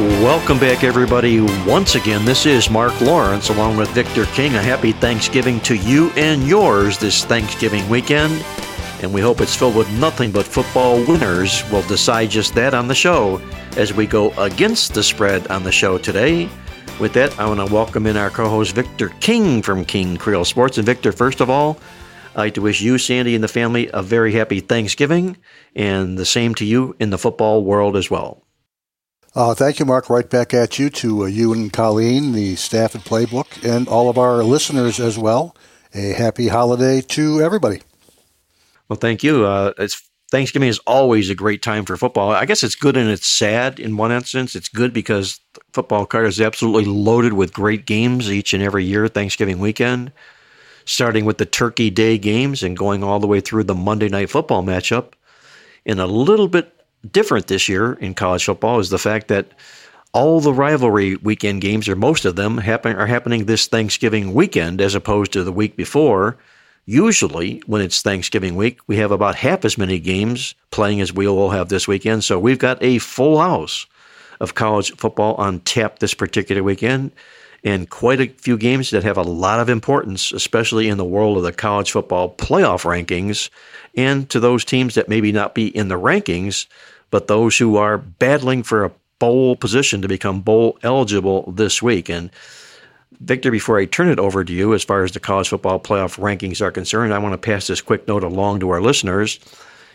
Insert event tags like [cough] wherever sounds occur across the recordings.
Welcome back, everybody. Once again, this is Mark Lawrence along with Victor King. A happy Thanksgiving to you and yours this Thanksgiving weekend. And we hope it's filled with nothing but football winners. We'll decide just that on the show as we go against the spread on the show today. With that, I want to welcome in our co host Victor King from King Creole Sports. And Victor, first of all, I'd like to wish you, Sandy, and the family a very happy Thanksgiving, and the same to you in the football world as well. Uh, thank you, Mark. Right back at you, to uh, you and Colleen, the staff at Playbook, and all of our listeners as well. A happy holiday to everybody. Well, thank you. Uh, it's Thanksgiving is always a great time for football. I guess it's good and it's sad in one instance. It's good because football card is absolutely loaded with great games each and every year. Thanksgiving weekend, starting with the Turkey Day games and going all the way through the Monday Night Football matchup. And a little bit different this year in college football is the fact that all the rivalry weekend games, or most of them, happen are happening this Thanksgiving weekend as opposed to the week before. Usually, when it's Thanksgiving week, we have about half as many games playing as we will have this weekend. So we've got a full house of college football on tap this particular weekend, and quite a few games that have a lot of importance, especially in the world of the college football playoff rankings, and to those teams that maybe not be in the rankings, but those who are battling for a bowl position to become bowl eligible this week. And Victor, before I turn it over to you, as far as the college football playoff rankings are concerned, I want to pass this quick note along to our listeners.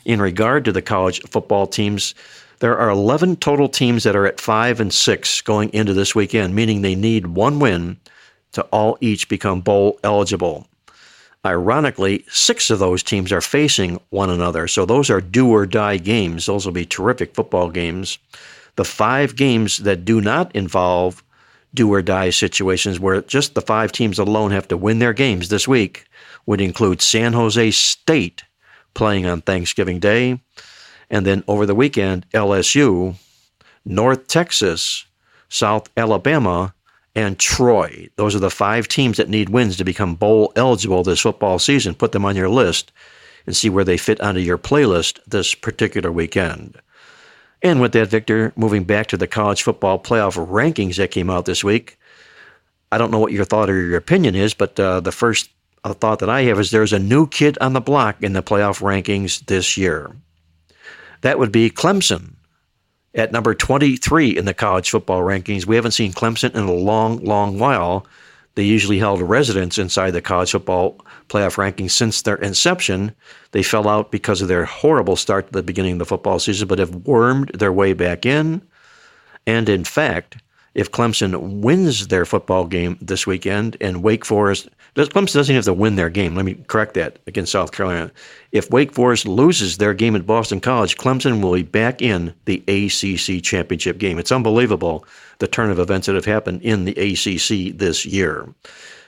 In regard to the college football teams, there are 11 total teams that are at 5 and 6 going into this weekend, meaning they need one win to all each become bowl eligible. Ironically, six of those teams are facing one another, so those are do or die games. Those will be terrific football games. The five games that do not involve do or die situations where just the five teams alone have to win their games this week would include San Jose State playing on Thanksgiving Day, and then over the weekend, LSU, North Texas, South Alabama, and Troy. Those are the five teams that need wins to become bowl eligible this football season. Put them on your list and see where they fit onto your playlist this particular weekend. And with that, Victor, moving back to the college football playoff rankings that came out this week, I don't know what your thought or your opinion is, but uh, the first uh, thought that I have is there's a new kid on the block in the playoff rankings this year. That would be Clemson at number 23 in the college football rankings. We haven't seen Clemson in a long, long while. They usually held residence inside the college football playoff rankings since their inception. They fell out because of their horrible start at the beginning of the football season, but have wormed their way back in. And in fact, if Clemson wins their football game this weekend and Wake Forest, Clemson doesn't have to win their game. Let me correct that against South Carolina. If Wake Forest loses their game at Boston College, Clemson will be back in the ACC championship game. It's unbelievable the turn of events that have happened in the ACC this year.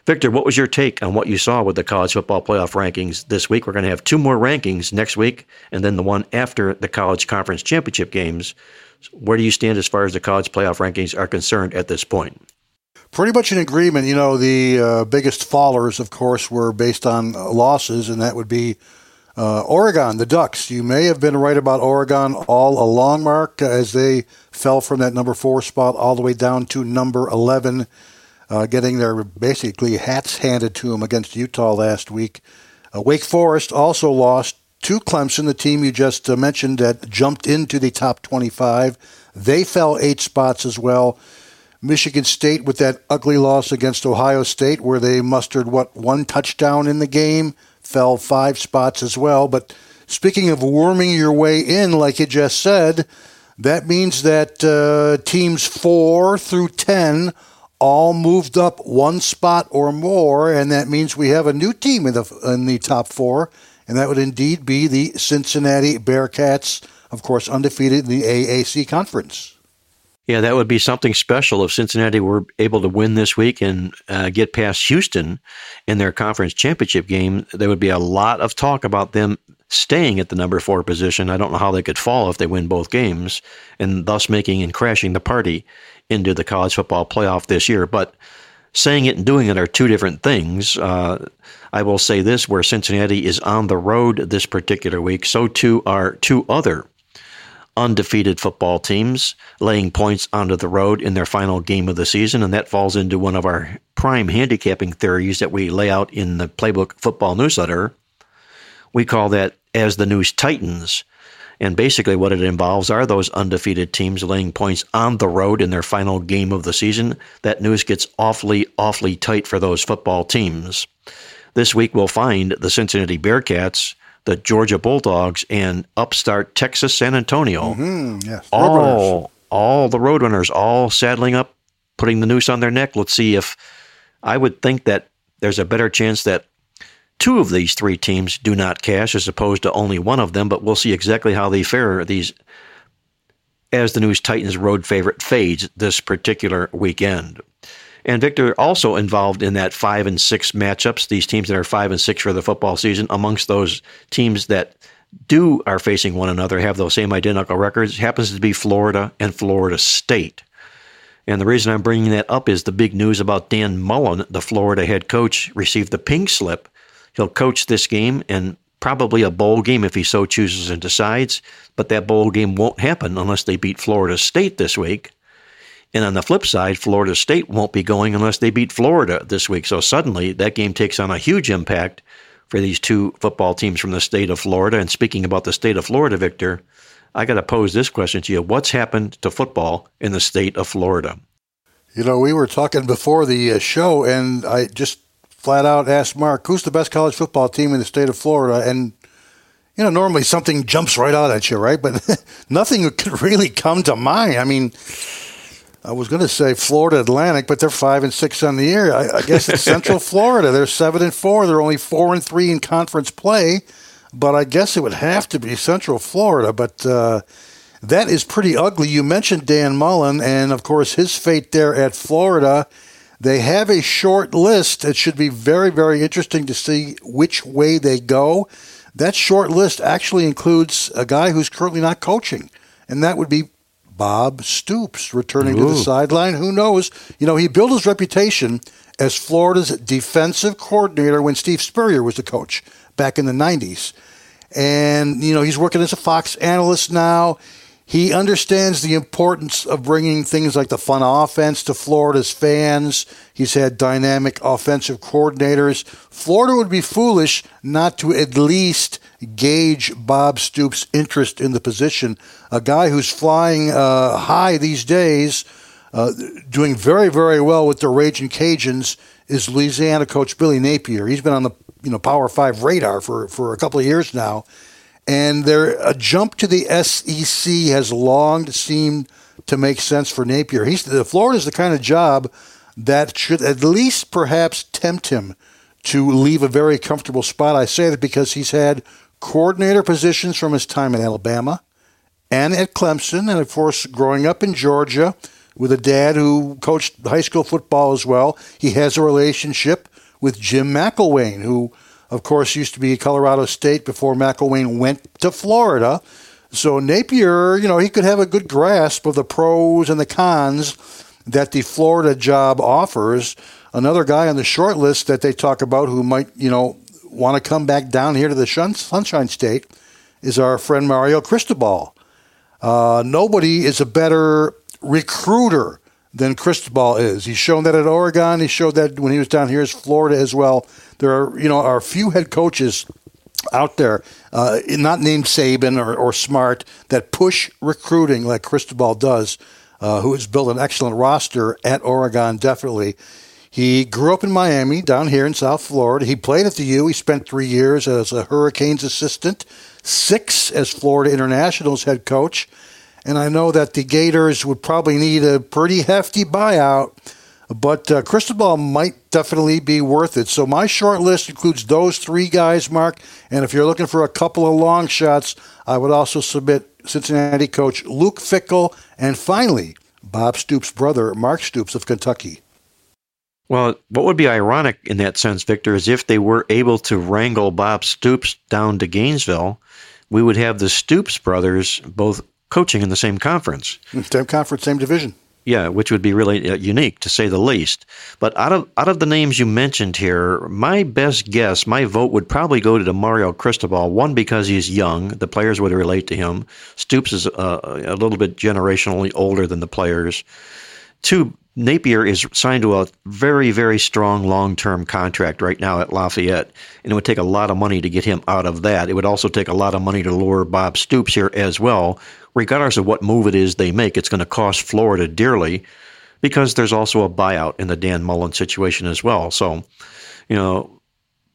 Victor, what was your take on what you saw with the college football playoff rankings this week? We're going to have two more rankings next week, and then the one after the college conference championship games. Where do you stand as far as the college playoff rankings are concerned at this point? Pretty much in agreement. You know, the uh, biggest fallers, of course, were based on uh, losses, and that would be uh, Oregon, the Ducks. You may have been right about Oregon all along, Mark, as they fell from that number four spot all the way down to number 11, uh, getting their basically hats handed to them against Utah last week. Uh, Wake Forest also lost to Clemson, the team you just uh, mentioned that jumped into the top 25. They fell eight spots as well. Michigan State with that ugly loss against Ohio State, where they mustered, what, one touchdown in the game, fell five spots as well. But speaking of worming your way in, like you just said, that means that uh, teams four through 10 all moved up one spot or more, and that means we have a new team in the, in the top four and that would indeed be the Cincinnati Bearcats, of course, undefeated in the AAC conference. Yeah, that would be something special if Cincinnati were able to win this week and uh, get past Houston in their conference championship game. There would be a lot of talk about them staying at the number four position. I don't know how they could fall if they win both games, and thus making and crashing the party into the college football playoff this year. But saying it and doing it are two different things. Uh, I will say this where Cincinnati is on the road this particular week, so too are two other undefeated football teams laying points onto the road in their final game of the season, and that falls into one of our prime handicapping theories that we lay out in the Playbook Football newsletter. We call that as the news tightens. And basically, what it involves are those undefeated teams laying points on the road in their final game of the season. That news gets awfully, awfully tight for those football teams. This week, we'll find the Cincinnati Bearcats, the Georgia Bulldogs, and upstart Texas San Antonio. Mm-hmm, yes. All, all the Roadrunners, all saddling up, putting the noose on their neck. Let's see if I would think that there's a better chance that two of these three teams do not cash as opposed to only one of them, but we'll see exactly how they fare these as the news Titans road favorite fades this particular weekend. And Victor also involved in that five and six matchups, these teams that are five and six for the football season, amongst those teams that do are facing one another, have those same identical records, happens to be Florida and Florida State. And the reason I'm bringing that up is the big news about Dan Mullen, the Florida head coach, received the pink slip He'll coach this game and probably a bowl game if he so chooses and decides, but that bowl game won't happen unless they beat Florida State this week. And on the flip side, Florida State won't be going unless they beat Florida this week. So suddenly that game takes on a huge impact for these two football teams from the state of Florida. And speaking about the state of Florida, Victor, I got to pose this question to you. What's happened to football in the state of Florida? You know, we were talking before the uh, show, and I just flat out asked Mark, who's the best college football team in the state of Florida? And, you know, normally something jumps right out at you, right? But [laughs] nothing could really come to mind. I mean, I was going to say Florida Atlantic, but they're five and six on the year. I, I guess it's [laughs] Central Florida. They're seven and four. They're only four and three in conference play, but I guess it would have to be Central Florida. But uh, that is pretty ugly. You mentioned Dan Mullen, and of course his fate there at Florida. They have a short list. It should be very, very interesting to see which way they go. That short list actually includes a guy who's currently not coaching, and that would be Bob Stoops returning Ooh. to the sideline. Who knows? You know, he built his reputation as Florida's defensive coordinator when Steve Spurrier was the coach back in the 90s. And, you know, he's working as a Fox analyst now. He understands the importance of bringing things like the fun offense to Florida's fans. He's had dynamic offensive coordinators. Florida would be foolish not to at least gauge Bob Stoops' interest in the position. A guy who's flying uh, high these days, uh, doing very, very well with the Raging Cajuns, is Louisiana coach Billy Napier. He's been on the you know Power Five radar for, for a couple of years now and there a jump to the SEC has long seemed to make sense for Napier. He's the Florida's the kind of job that should at least perhaps tempt him to leave a very comfortable spot. I say that because he's had coordinator positions from his time at Alabama and at Clemson, and of course growing up in Georgia with a dad who coached high school football as well. He has a relationship with Jim McElwain, who of course, used to be Colorado State before McElwain went to Florida. So Napier, you know, he could have a good grasp of the pros and the cons that the Florida job offers. Another guy on the short list that they talk about who might, you know, want to come back down here to the Sunshine State is our friend Mario Cristobal. Uh, nobody is a better recruiter than Cristobal is. He's shown that at Oregon. He showed that when he was down here as Florida as well. There are, you know, are a few head coaches out there, uh, not named Saban or, or, Smart, that push recruiting like Cristobal does, uh, who has built an excellent roster at Oregon, definitely. He grew up in Miami, down here in South Florida. He played at the U. He spent three years as a Hurricanes assistant, six as Florida Internationals head coach. And I know that the Gators would probably need a pretty hefty buyout but uh, Cristobal might definitely be worth it. So my short list includes those three guys, Mark. And if you're looking for a couple of long shots, I would also submit Cincinnati coach Luke Fickell and finally Bob Stoops' brother, Mark Stoops of Kentucky. Well, what would be ironic in that sense, Victor, is if they were able to wrangle Bob Stoops down to Gainesville, we would have the Stoops brothers both coaching in the same conference. Same conference, same division. Yeah, which would be really uh, unique to say the least. But out of out of the names you mentioned here, my best guess, my vote would probably go to Mario Cristobal. One because he's young, the players would relate to him. Stoops is uh, a little bit generationally older than the players. Two, Napier is signed to a very, very strong long term contract right now at Lafayette, and it would take a lot of money to get him out of that. It would also take a lot of money to lure Bob Stoops here as well. Regardless of what move it is they make, it's going to cost Florida dearly because there's also a buyout in the Dan Mullen situation as well. So, you know,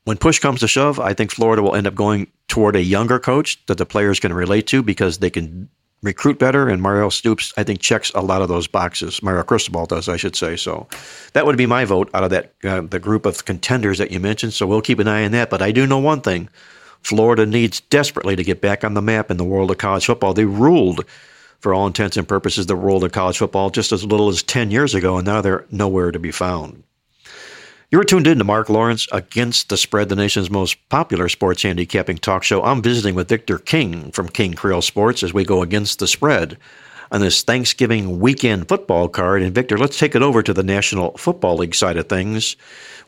when push comes to shove, I think Florida will end up going toward a younger coach that the players can relate to because they can recruit better, and Mario Stoops, I think, checks a lot of those boxes. Mario Cristobal does, I should say. So that would be my vote out of that uh, the group of contenders that you mentioned. So we'll keep an eye on that. But I do know one thing: Florida needs desperately to get back on the map in the world of college football. They ruled. For all intents and purposes, the world of college football just as little as 10 years ago, and now they're nowhere to be found. You're tuned in to Mark Lawrence Against the Spread, the nation's most popular sports handicapping talk show. I'm visiting with Victor King from King Creole Sports as we go against the spread on this Thanksgiving weekend football card. And Victor, let's take it over to the National Football League side of things,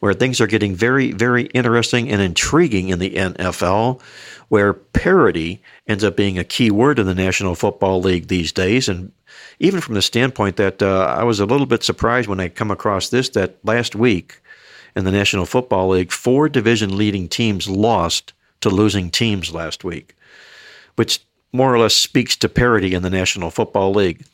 where things are getting very, very interesting and intriguing in the NFL, where parity ends up being a key word in the National Football League these days. And even from the standpoint that uh, I was a little bit surprised when I come across this that last week in the National Football League, four division leading teams lost to losing teams last week, which more or less speaks to parity in the National Football League.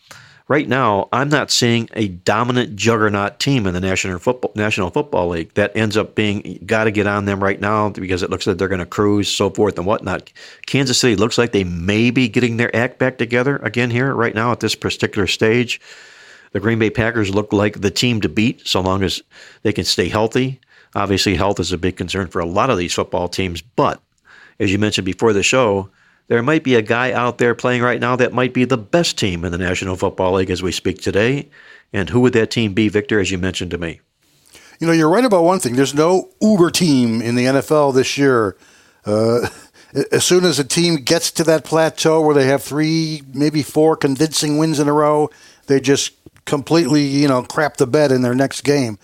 Right now, I'm not seeing a dominant juggernaut team in the National Football National Football League that ends up being got to get on them right now because it looks like they're going to cruise, so forth and whatnot. Kansas City looks like they may be getting their act back together again here right now at this particular stage. The Green Bay Packers look like the team to beat so long as they can stay healthy. Obviously, health is a big concern for a lot of these football teams, but as you mentioned before the show, there might be a guy out there playing right now that might be the best team in the National Football League as we speak today. And who would that team be, Victor, as you mentioned to me? You know, you're right about one thing. There's no uber team in the NFL this year. Uh, as soon as a team gets to that plateau where they have three, maybe four convincing wins in a row, they just completely, you know, crap the bed in their next game.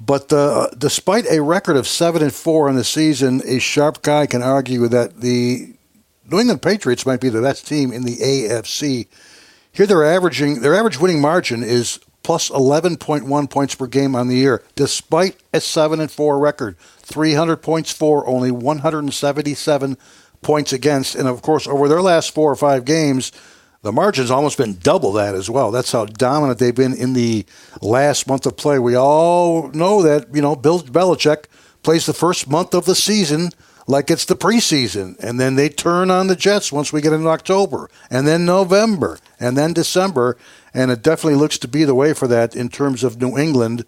But uh, despite a record of seven and four in the season, a sharp guy can argue that the New England Patriots might be the best team in the AFC. Here, they're averaging their average winning margin is plus 11.1 points per game on the year, despite a seven and four record. 300 points for, only 177 points against, and of course, over their last four or five games the margin's almost been double that as well. That's how dominant they've been in the last month of play. We all know that, you know, Bill Belichick plays the first month of the season like it's the preseason. And then they turn on the Jets once we get into October, and then November, and then December. And it definitely looks to be the way for that in terms of New England.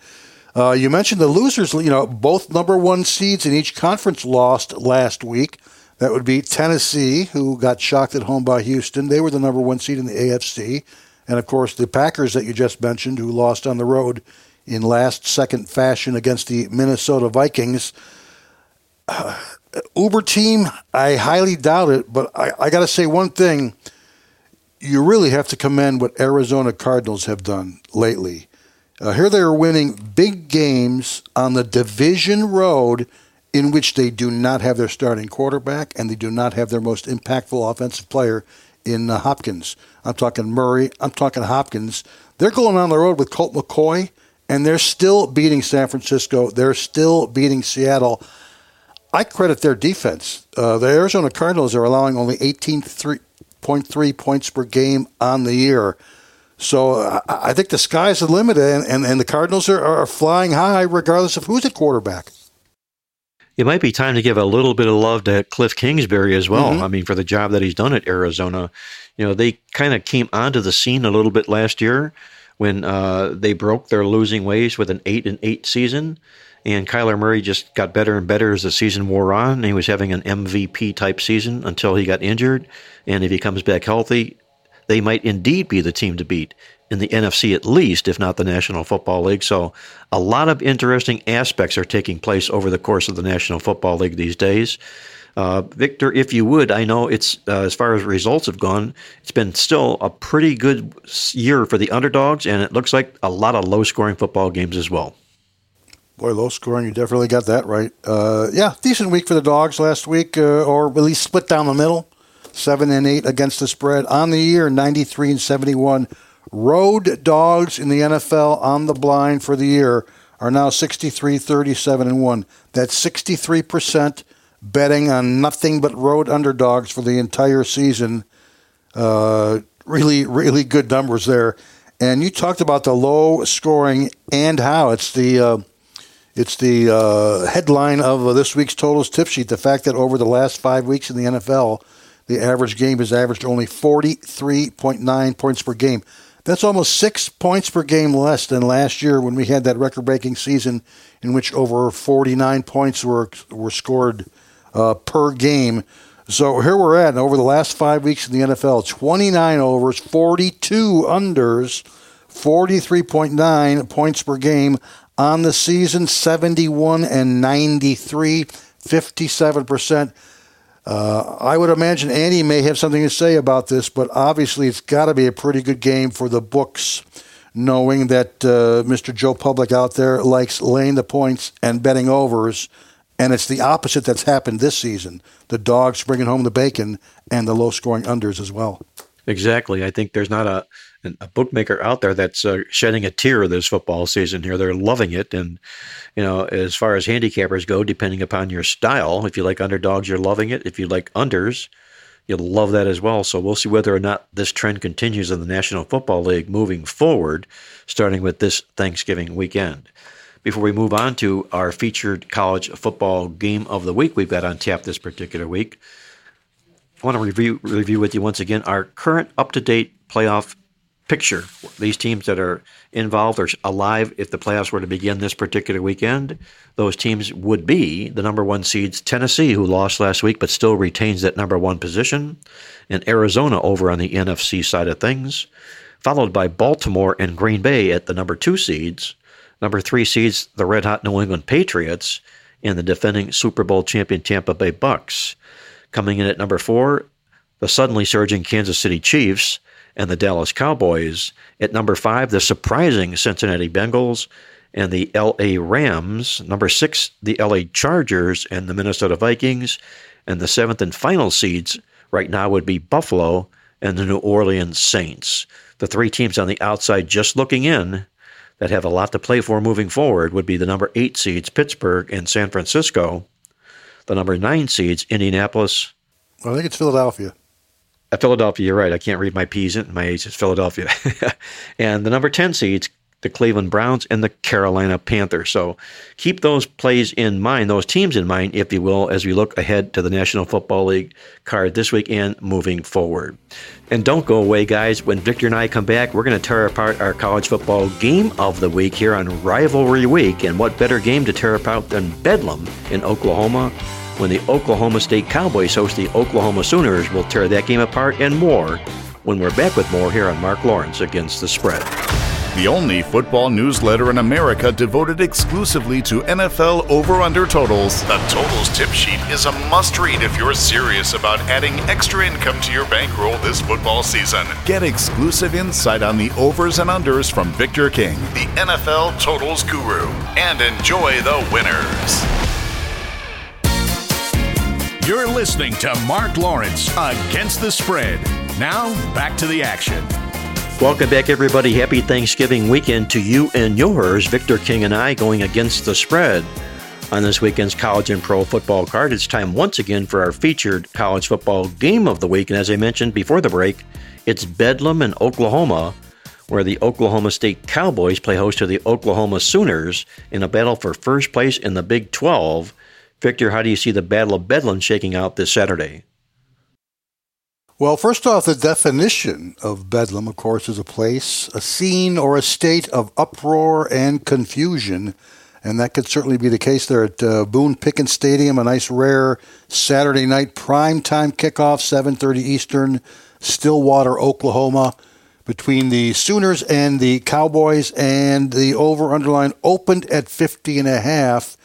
Uh, you mentioned the losers, you know, both number one seeds in each conference lost last week. That would be Tennessee, who got shocked at home by Houston. They were the number one seed in the AFC. And of course, the Packers that you just mentioned, who lost on the road in last second fashion against the Minnesota Vikings. Uh, [sighs] Uber team, I highly doubt it, but I, I got to say one thing. You really have to commend what Arizona Cardinals have done lately. Uh, here they are winning big games on the division road in which they do not have their starting quarterback and they do not have their most impactful offensive player in uh, Hopkins. I'm talking Murray. I'm talking Hopkins. They're going on the road with Colt McCoy, and they're still beating San Francisco. They're still beating Seattle. I credit their defense. Uh, the Arizona Cardinals are allowing only 18.3 points per game on the year. So uh, I think the sky's the limit, and, and, and the Cardinals are, are flying high regardless of who's at quarterback it might be time to give a little bit of love to Cliff Kingsbury as well. Mm-hmm. I mean, for the job that he's done at Arizona. You know, they kind of came onto the scene a little bit last year when uh, they broke their losing ways with an eight and eight season. And Kyler Murray just got better and better as the season wore on. He was having an MVP type season until he got injured. And if he comes back healthy, they might indeed be the team to beat in the NFC at least, if not the National Football League. So, a lot of interesting aspects are taking place over the course of the National Football League these days. Uh, Victor, if you would, I know it's uh, as far as results have gone, it's been still a pretty good year for the underdogs, and it looks like a lot of low scoring football games as well. Boy, low scoring, you definitely got that right. Uh, yeah, decent week for the dogs last week, uh, or at least split down the middle. Seven and eight against the spread on the year, 93 and 71. Road dogs in the NFL on the blind for the year are now 63, 37 and 1. That's 63% betting on nothing but road underdogs for the entire season. Uh, really, really good numbers there. And you talked about the low scoring and how it's the uh, it's the uh, headline of uh, this week's totals tip sheet. The fact that over the last five weeks in the NFL, the average game has averaged only 43.9 points per game. That's almost six points per game less than last year when we had that record breaking season in which over 49 points were, were scored uh, per game. So here we're at, over the last five weeks in the NFL 29 overs, 42 unders, 43.9 points per game on the season, 71 and 93, 57%. Uh, I would imagine Andy may have something to say about this, but obviously it's got to be a pretty good game for the books, knowing that uh, Mr. Joe Public out there likes laying the points and betting overs. And it's the opposite that's happened this season. The dogs bringing home the bacon and the low scoring unders as well. Exactly. I think there's not a a bookmaker out there that's uh, shedding a tear this football season here. They're loving it, and you know, as far as handicappers go, depending upon your style, if you like underdogs, you're loving it. If you like unders, you'll love that as well. So we'll see whether or not this trend continues in the National Football League moving forward, starting with this Thanksgiving weekend. Before we move on to our featured college football game of the week we've got on tap this particular week, I want to review review with you once again our current up to date playoff picture. These teams that are involved or alive if the playoffs were to begin this particular weekend, those teams would be the number one seeds Tennessee, who lost last week but still retains that number one position, and Arizona over on the NFC side of things, followed by Baltimore and Green Bay at the number two seeds. Number three seeds the red hot New England Patriots and the defending Super Bowl champion Tampa Bay Bucks. Coming in at number four, the suddenly surging Kansas City Chiefs and the Dallas Cowboys. At number five, the surprising Cincinnati Bengals and the LA Rams. Number six, the LA Chargers and the Minnesota Vikings. And the seventh and final seeds right now would be Buffalo and the New Orleans Saints. The three teams on the outside just looking in that have a lot to play for moving forward would be the number eight seeds, Pittsburgh and San Francisco. The number nine seeds, Indianapolis. I think it's Philadelphia. At Philadelphia, you're right. I can't read my P's and my A's. It's Philadelphia. [laughs] and the number 10 seeds, the Cleveland Browns and the Carolina Panthers. So keep those plays in mind, those teams in mind, if you will, as we look ahead to the National Football League card this week and moving forward. And don't go away, guys. When Victor and I come back, we're going to tear apart our college football game of the week here on Rivalry Week. And what better game to tear apart than Bedlam in Oklahoma? When the Oklahoma State Cowboys host the Oklahoma Sooners. We'll tear that game apart and more when we're back with more here on Mark Lawrence Against the Spread. The only football newsletter in America devoted exclusively to NFL over under totals. The Totals Tip Sheet is a must read if you're serious about adding extra income to your bankroll this football season. Get exclusive insight on the overs and unders from Victor King, the NFL Totals Guru, and enjoy the winners. You're listening to Mark Lawrence Against the Spread. Now, back to the action. Welcome back, everybody. Happy Thanksgiving weekend to you and yours. Victor King and I going against the spread on this weekend's college and pro football card. It's time once again for our featured college football game of the week. And as I mentioned before the break, it's Bedlam in Oklahoma, where the Oklahoma State Cowboys play host to the Oklahoma Sooners in a battle for first place in the Big 12 Victor, how do you see the Battle of Bedlam shaking out this Saturday? Well, first off, the definition of Bedlam, of course, is a place, a scene, or a state of uproar and confusion. And that could certainly be the case there at uh, Boone Pickens Stadium, a nice rare Saturday night prime time kickoff, 7:30 Eastern. Stillwater, Oklahoma, between the Sooners and the Cowboys, and the over underline opened at 50 and a half.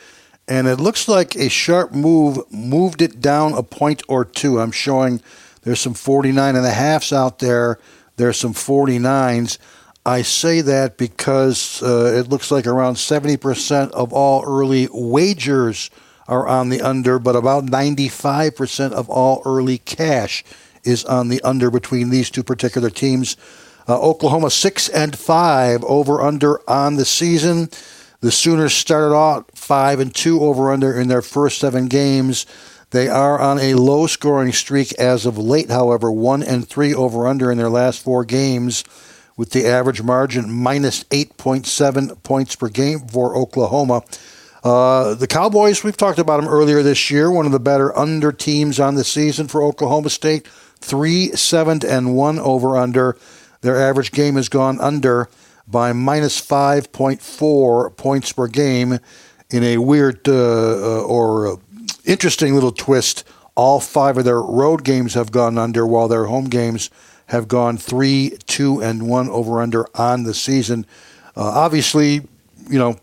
And it looks like a sharp move moved it down a point or two. I'm showing there's some 49 and a halfs out there. There's some 49s. I say that because uh, it looks like around 70% of all early wagers are on the under, but about 95% of all early cash is on the under between these two particular teams. Uh, Oklahoma 6 and 5 over under on the season. The Sooners started out 5 and 2 over under in their first 7 games. They are on a low scoring streak as of late, however, 1 and 3 over under in their last 4 games with the average margin minus 8.7 points per game for Oklahoma. Uh, the Cowboys, we've talked about them earlier this year, one of the better under teams on the season for Oklahoma State. 3 7 and 1 over under. Their average game has gone under by minus 5.4 points per game in a weird uh, uh, or interesting little twist. All five of their road games have gone under, while their home games have gone three, two, and one over under on the season. Uh, obviously, you know,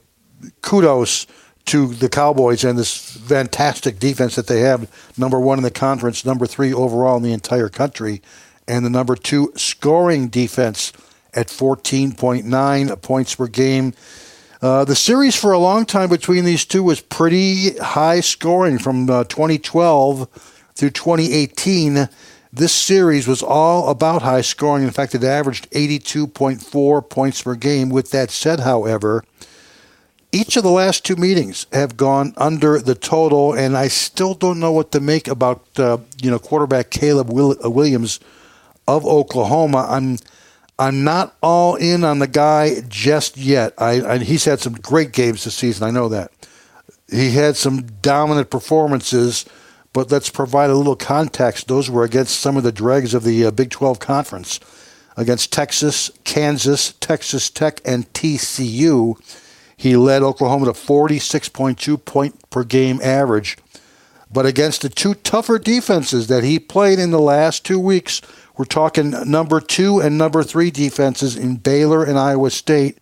kudos to the Cowboys and this fantastic defense that they have. Number one in the conference, number three overall in the entire country, and the number two scoring defense at 14.9 points per game. Uh, the series for a long time between these two was pretty high scoring from uh, 2012 through 2018 this series was all about high scoring. In fact, it averaged 82.4 points per game. With that said, however, each of the last two meetings have gone under the total, and I still don't know what to make about uh, you know quarterback Caleb uh, Williams of Oklahoma. I'm I'm not all in on the guy just yet. I, I he's had some great games this season. I know that he had some dominant performances but let's provide a little context. Those were against some of the dregs of the uh, Big 12 Conference, against Texas, Kansas, Texas Tech, and TCU. He led Oklahoma to 46.2 point per game average. But against the two tougher defenses that he played in the last two weeks, we're talking number two and number three defenses in Baylor and Iowa State.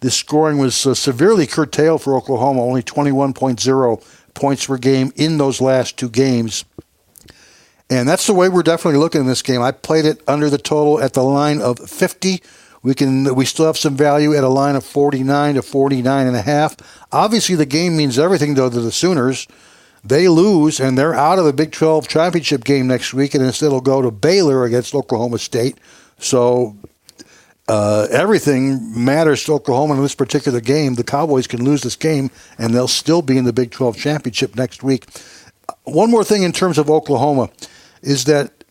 The scoring was uh, severely curtailed for Oklahoma, only 21.0 points per game in those last two games. And that's the way we're definitely looking in this game. I played it under the total at the line of 50. We can we still have some value at a line of 49 to 49 and a half. Obviously the game means everything though to the Sooners. They lose and they're out of the Big 12 championship game next week and instead will go to Baylor against Oklahoma State. So uh, everything matters to Oklahoma in this particular game. The Cowboys can lose this game, and they'll still be in the Big 12 championship next week. One more thing in terms of Oklahoma is that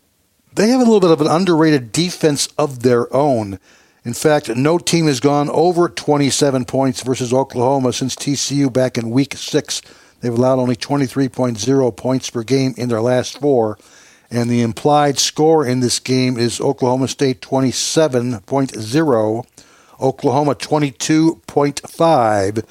they have a little bit of an underrated defense of their own. In fact, no team has gone over 27 points versus Oklahoma since TCU back in week six. They've allowed only 23.0 points per game in their last four. And the implied score in this game is Oklahoma State 27.0, Oklahoma 22.5.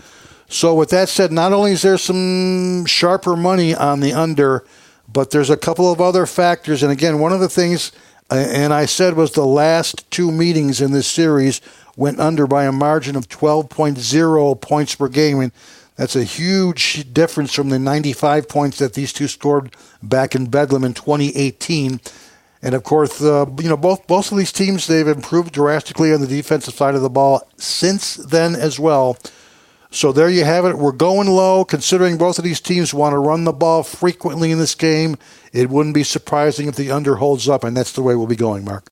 So, with that said, not only is there some sharper money on the under, but there's a couple of other factors. And again, one of the things, uh, and I said, was the last two meetings in this series went under by a margin of 12.0 points per game. And that's a huge difference from the 95 points that these two scored back in Bedlam in 2018. And of course, uh, you know both both of these teams they've improved drastically on the defensive side of the ball since then as well. So there you have it. We're going low, considering both of these teams want to run the ball frequently in this game. It wouldn't be surprising if the under holds up, and that's the way we'll be going, Mark.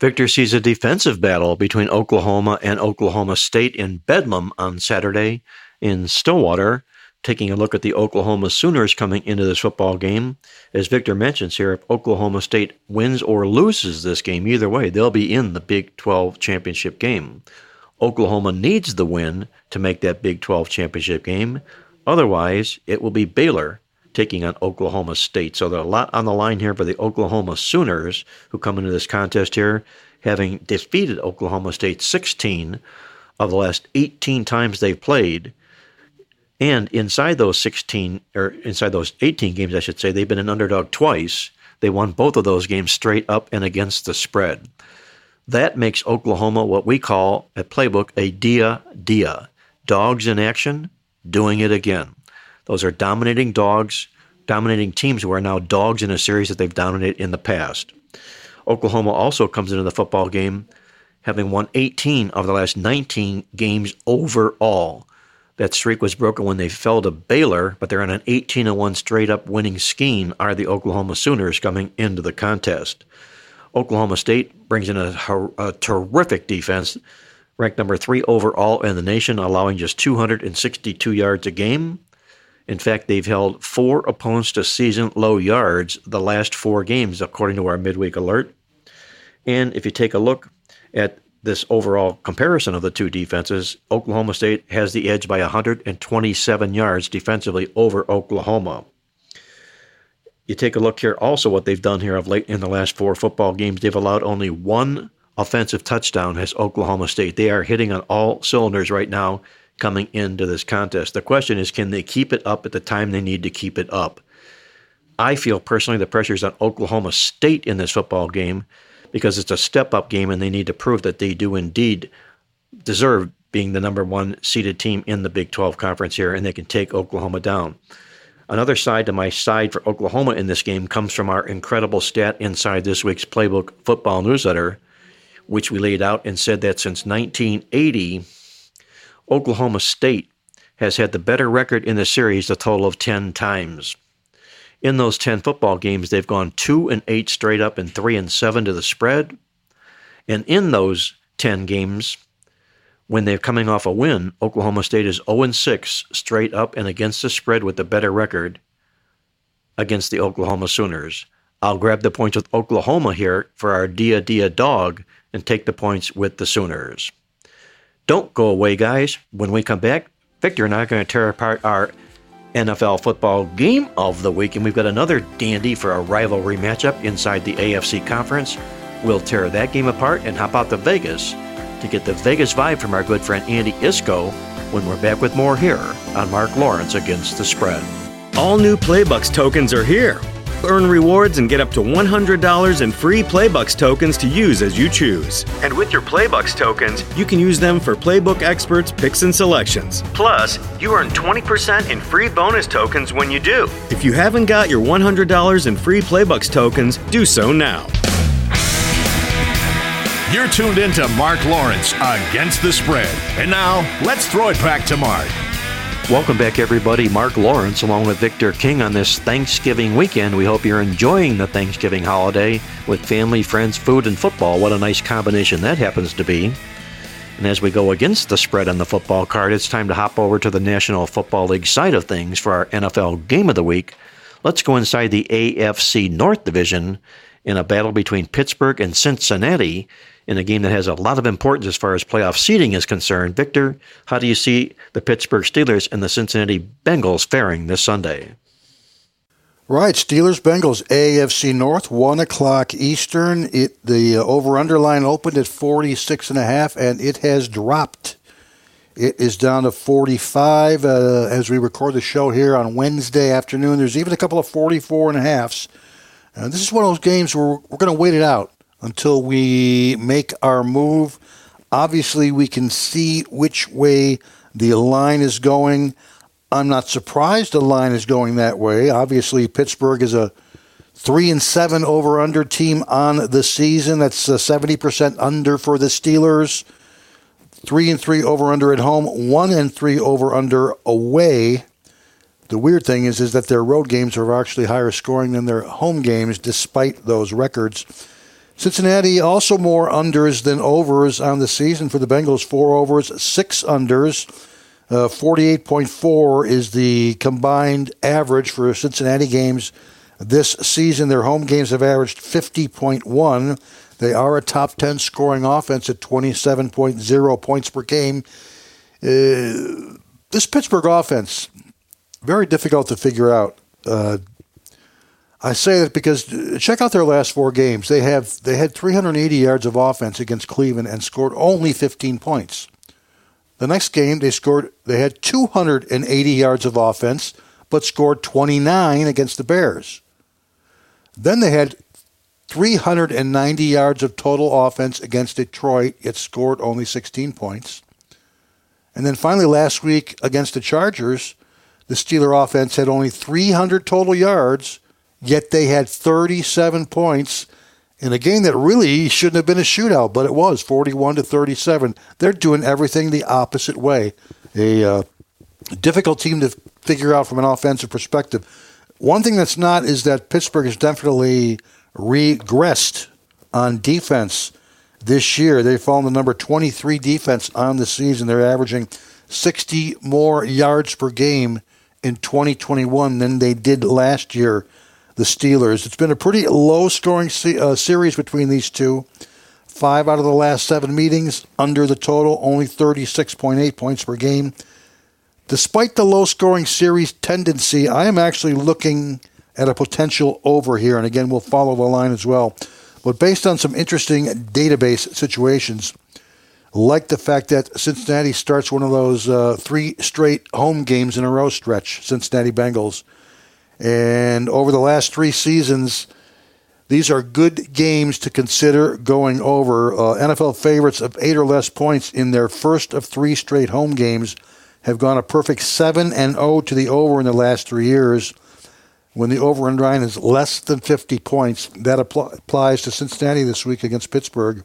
Victor sees a defensive battle between Oklahoma and Oklahoma State in Bedlam on Saturday in Stillwater, taking a look at the Oklahoma Sooners coming into this football game. As Victor mentions here, if Oklahoma State wins or loses this game, either way, they'll be in the Big 12 championship game. Oklahoma needs the win to make that Big 12 championship game. Otherwise, it will be Baylor taking on Oklahoma State. So there's a lot on the line here for the Oklahoma Sooners who come into this contest here, having defeated Oklahoma State 16 of the last 18 times they've played. And inside those 16, or inside those 18 games, I should say, they've been an underdog twice. They won both of those games straight up and against the spread. That makes Oklahoma what we call a Playbook a dia dia. Dogs in action, doing it again. Those are dominating dogs, dominating teams who are now dogs in a series that they've dominated in the past. Oklahoma also comes into the football game having won 18 of the last 19 games overall. That streak was broken when they fell to Baylor, but they're on an 18 1 straight up winning scheme, are the Oklahoma Sooners coming into the contest. Oklahoma State brings in a, a terrific defense, ranked number three overall in the nation, allowing just 262 yards a game. In fact, they've held four opponents to season low yards the last four games, according to our midweek alert. And if you take a look at this overall comparison of the two defenses, Oklahoma State has the edge by 127 yards defensively over Oklahoma. You take a look here also what they've done here of late in the last four football games. They've allowed only one offensive touchdown has Oklahoma State. They are hitting on all cylinders right now coming into this contest. The question is can they keep it up at the time they need to keep it up? I feel personally the pressure is on Oklahoma State in this football game because it's a step up game and they need to prove that they do indeed deserve being the number one seeded team in the Big 12 conference here and they can take Oklahoma down. Another side to my side for Oklahoma in this game comes from our incredible stat inside this week's Playbook football newsletter, which we laid out and said that since 1980, Oklahoma State has had the better record in the series a total of 10 times in those 10 football games, they've gone 2 and 8 straight up and 3 and 7 to the spread. And in those 10 games, when they're coming off a win, Oklahoma State is 0 and 6 straight up and against the spread with the better record against the Oklahoma Sooners. I'll grab the points with Oklahoma here for our Dia Dia dog and take the points with the Sooners. Don't go away, guys. When we come back, Victor and I are going to tear apart our NFL football game of the week, and we've got another dandy for a rivalry matchup inside the AFC conference. We'll tear that game apart and hop out to Vegas to get the Vegas vibe from our good friend Andy Isco when we're back with more here on Mark Lawrence Against the Spread. All new Playbucks tokens are here earn rewards and get up to $100 in free Playbucks tokens to use as you choose. And with your Playbucks tokens, you can use them for Playbook Experts picks and selections. Plus, you earn 20% in free bonus tokens when you do. If you haven't got your $100 in free Playbucks tokens, do so now. You're tuned into Mark Lawrence against the spread. And now, let's throw it back to Mark. Welcome back, everybody. Mark Lawrence, along with Victor King, on this Thanksgiving weekend. We hope you're enjoying the Thanksgiving holiday with family, friends, food, and football. What a nice combination that happens to be. And as we go against the spread on the football card, it's time to hop over to the National Football League side of things for our NFL Game of the Week. Let's go inside the AFC North Division in a battle between Pittsburgh and Cincinnati in a game that has a lot of importance as far as playoff seeding is concerned. Victor, how do you see the Pittsburgh Steelers and the Cincinnati Bengals faring this Sunday? Right, Steelers Bengals AFC North, one o'clock Eastern. It the uh, over under line opened at forty six and a half, and it has dropped. It is down to forty five uh, as we record the show here on Wednesday afternoon. There's even a couple of forty four and a halves. Uh, this is one of those games where we're going to wait it out until we make our move. Obviously, we can see which way the line is going. I'm not surprised the line is going that way. Obviously, Pittsburgh is a three and seven over under team on the season. That's uh, seventy percent under for the Steelers. Three and three over under at home. One and three over under away. The weird thing is, is that their road games are actually higher scoring than their home games, despite those records. Cincinnati also more unders than overs on the season for the Bengals. Four overs, six unders. Uh, 48.4 is the combined average for Cincinnati games this season. Their home games have averaged 50.1. They are a top 10 scoring offense at 27.0 points per game. Uh, this Pittsburgh offense, very difficult to figure out. Uh, I say that because uh, check out their last four games. They have they had 380 yards of offense against Cleveland and scored only 15 points. The next game they scored they had 280 yards of offense but scored 29 against the Bears. Then they had 390 yards of total offense against Detroit, yet scored only 16 points. And then finally, last week against the Chargers, the Steeler offense had only 300 total yards, yet they had 37 points in a game that really shouldn't have been a shootout, but it was 41 to 37. They're doing everything the opposite way. A uh, difficult team to figure out from an offensive perspective. One thing that's not is that Pittsburgh has definitely regressed on defense this year. They've fallen to number 23 defense on the season. They're averaging 60 more yards per game in 2021 than they did last year, the Steelers. It's been a pretty low scoring se- uh, series between these two. Five out of the last seven meetings under the total, only 36.8 points per game. Despite the low scoring series tendency, I am actually looking at a potential over here. And again, we'll follow the line as well. But based on some interesting database situations, like the fact that Cincinnati starts one of those uh, three straight home games in a row stretch, Cincinnati Bengals. And over the last three seasons, these are good games to consider going over. Uh, NFL favorites of eight or less points in their first of three straight home games have gone a perfect 7 and 0 to the over in the last three years. When the over and line is less than 50 points, that applies to Cincinnati this week against Pittsburgh.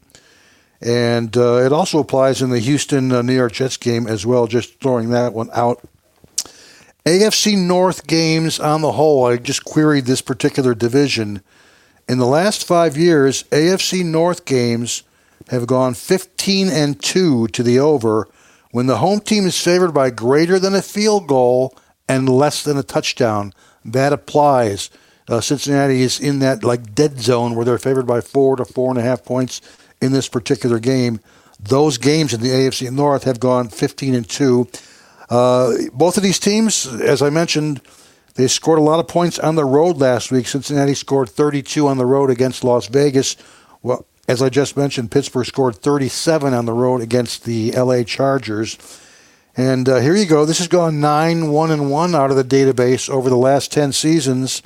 And uh, it also applies in the Houston uh, New York Jets game as well, just throwing that one out. AFC North games on the whole, I just queried this particular division. In the last five years, AFC North games have gone 15 and 2 to the over when the home team is favored by greater than a field goal and less than a touchdown. That applies. Uh, Cincinnati is in that like dead zone where they're favored by four to four and a half points in this particular game. Those games in the AFC North have gone 15 and two. Uh, both of these teams, as I mentioned, they scored a lot of points on the road last week. Cincinnati scored 32 on the road against Las Vegas. Well, as I just mentioned, Pittsburgh scored 37 on the road against the LA Chargers. And uh, here you go. This has gone 9 1 and 1 out of the database over the last 10 seasons.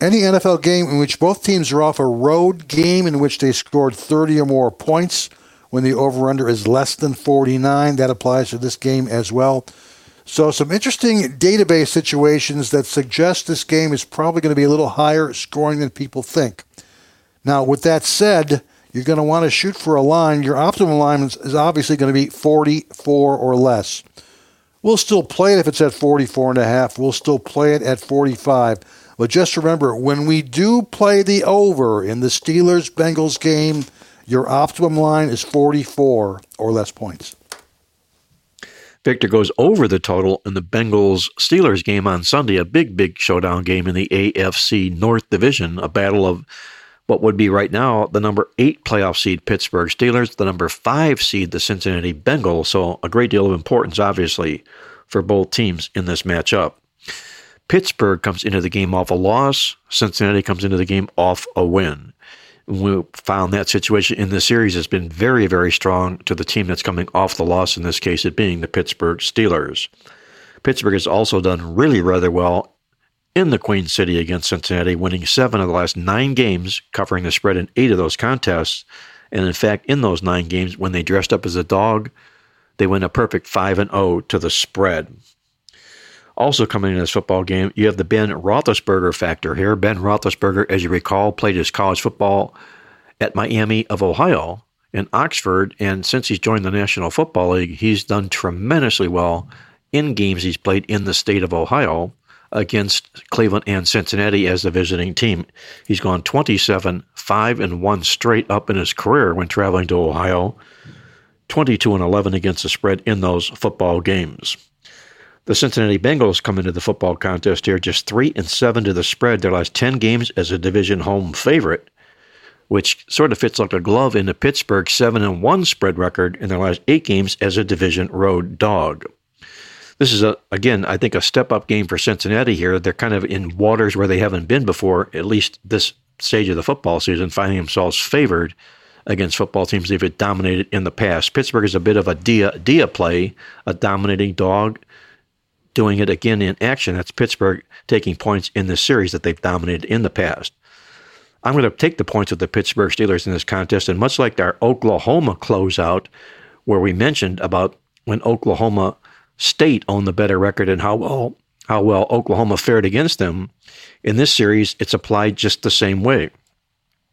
Any NFL game in which both teams are off a road game in which they scored 30 or more points when the over under is less than 49, that applies to this game as well. So, some interesting database situations that suggest this game is probably going to be a little higher scoring than people think. Now, with that said, you're going to want to shoot for a line. Your optimal line is obviously going to be 44 or less. We'll still play it if it's at 44 and a half. We'll still play it at 45. But just remember, when we do play the over in the Steelers Bengals game, your optimum line is 44 or less points. Victor goes over the total in the Bengals Steelers game on Sunday, a big, big showdown game in the AFC North Division, a battle of what would be right now the number eight playoff seed Pittsburgh Steelers, the number five seed the Cincinnati Bengals. So a great deal of importance, obviously, for both teams in this matchup. Pittsburgh comes into the game off a loss. Cincinnati comes into the game off a win. We found that situation in this series has been very, very strong to the team that's coming off the loss, in this case, it being the Pittsburgh Steelers. Pittsburgh has also done really rather well in the Queen City against Cincinnati, winning seven of the last nine games, covering the spread in eight of those contests. And in fact, in those nine games, when they dressed up as a dog, they went a perfect 5 and 0 to the spread. Also coming in this football game, you have the Ben Roethlisberger factor here. Ben Roethlisberger, as you recall, played his college football at Miami of Ohio in Oxford, and since he's joined the National Football League, he's done tremendously well in games he's played in the state of Ohio against Cleveland and Cincinnati as the visiting team. He's gone 27 5 and 1 straight up in his career when traveling to Ohio, 22 and 11 against the spread in those football games. The Cincinnati Bengals come into the football contest here just 3 and 7 to the spread their last 10 games as a division home favorite, which sort of fits like a glove into Pittsburgh's 7 and 1 spread record in their last 8 games as a division road dog. This is a again, I think a step up game for Cincinnati here. They're kind of in waters where they haven't been before, at least this stage of the football season, finding themselves favored against football teams they've dominated in the past. Pittsburgh is a bit of a dia, dia play, a dominating dog, doing it again in action. That's Pittsburgh taking points in this series that they've dominated in the past. I'm going to take the points of the Pittsburgh Steelers in this contest. And much like our Oklahoma closeout, where we mentioned about when Oklahoma State owned the better record and how well how well Oklahoma fared against them, in this series it's applied just the same way.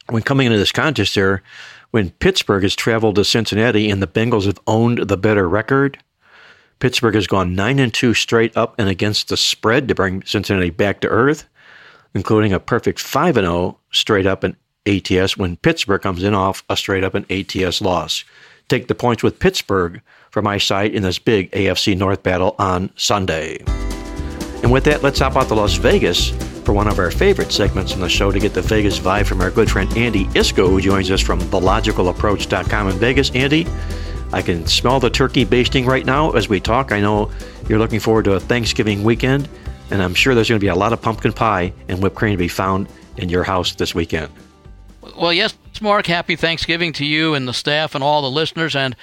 When coming into this contest here, when Pittsburgh has traveled to Cincinnati and the Bengals have owned the better record, Pittsburgh has gone 9 and 2 straight up and against the spread to bring Cincinnati back to earth, including a perfect 5 and 0 straight up in ATS when Pittsburgh comes in off a straight up and ATS loss. Take the points with Pittsburgh for my side in this big AFC North battle on Sunday. And with that, let's hop out to Las Vegas for one of our favorite segments on the show to get the Vegas vibe from our good friend Andy Iskoe, who joins us from thelogicalapproach.com in Vegas. Andy, I can smell the turkey basting right now as we talk. I know you're looking forward to a Thanksgiving weekend, and I'm sure there's going to be a lot of pumpkin pie and whipped cream to be found in your house this weekend. Well, yes, Mark. Happy Thanksgiving to you and the staff and all the listeners. And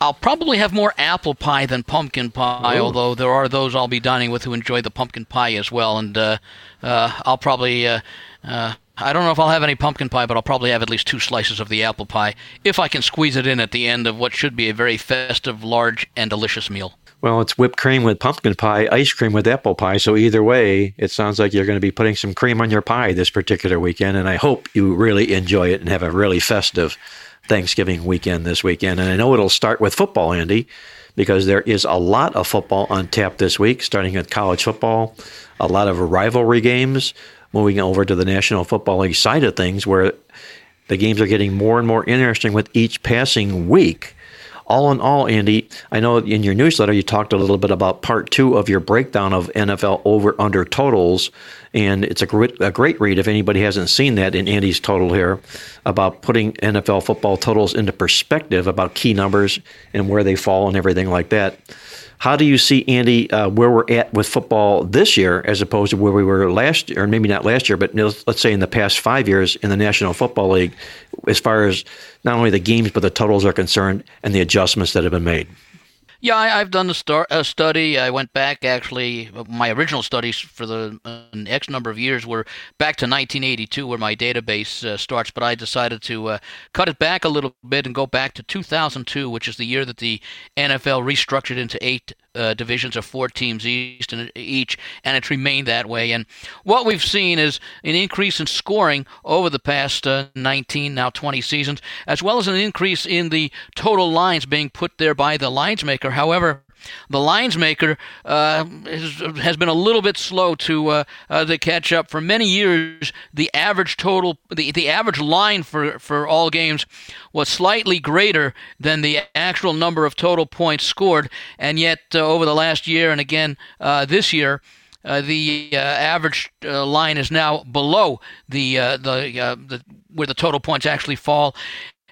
I'll probably have more apple pie than pumpkin pie, Ooh. although there are those I'll be dining with who enjoy the pumpkin pie as well. And uh, uh, I'll probably. Uh, uh, I don't know if I'll have any pumpkin pie, but I'll probably have at least two slices of the apple pie if I can squeeze it in at the end of what should be a very festive, large, and delicious meal. Well, it's whipped cream with pumpkin pie, ice cream with apple pie. So either way, it sounds like you're going to be putting some cream on your pie this particular weekend. And I hope you really enjoy it and have a really festive Thanksgiving weekend this weekend. And I know it'll start with football, Andy, because there is a lot of football on tap this week, starting at college football, a lot of rivalry games, moving over to the National Football League side of things, where the games are getting more and more interesting with each passing week all in all, Andy, I know in your newsletter you talked a little bit about part two of your breakdown of NFL over under totals. And it's a great, a great read if anybody hasn't seen that in Andy's total here about putting NFL football totals into perspective about key numbers and where they fall and everything like that. How do you see, Andy, uh, where we're at with football this year as opposed to where we were last year, or maybe not last year, but let's say in the past five years in the National Football League, as far as not only the games but the totals are concerned and the adjustments that have been made? Yeah, I, have done a, star, a, study. I went back actually. My original studies for the uh, X number of years were back to 1982, where my database uh, starts. But I decided to uh, cut it back a little bit and go back to 2002, which is the year that the NFL restructured into eight uh, divisions of four teams each, and each, and it's remained that way. And what we've seen is an increase in scoring over the past uh, 19, now 20 seasons, as well as an increase in the total lines being put there by the lines maker. However, the lines maker uh, has, has, been a little bit slow to uh, uh, to catch up. For many years, the average total, the, the average line for, for all games was slightly greater than the actual number of total points scored, and yet uh, over the last year and again uh, this year. Uh, the average line is now below the the, the where the total points actually fall,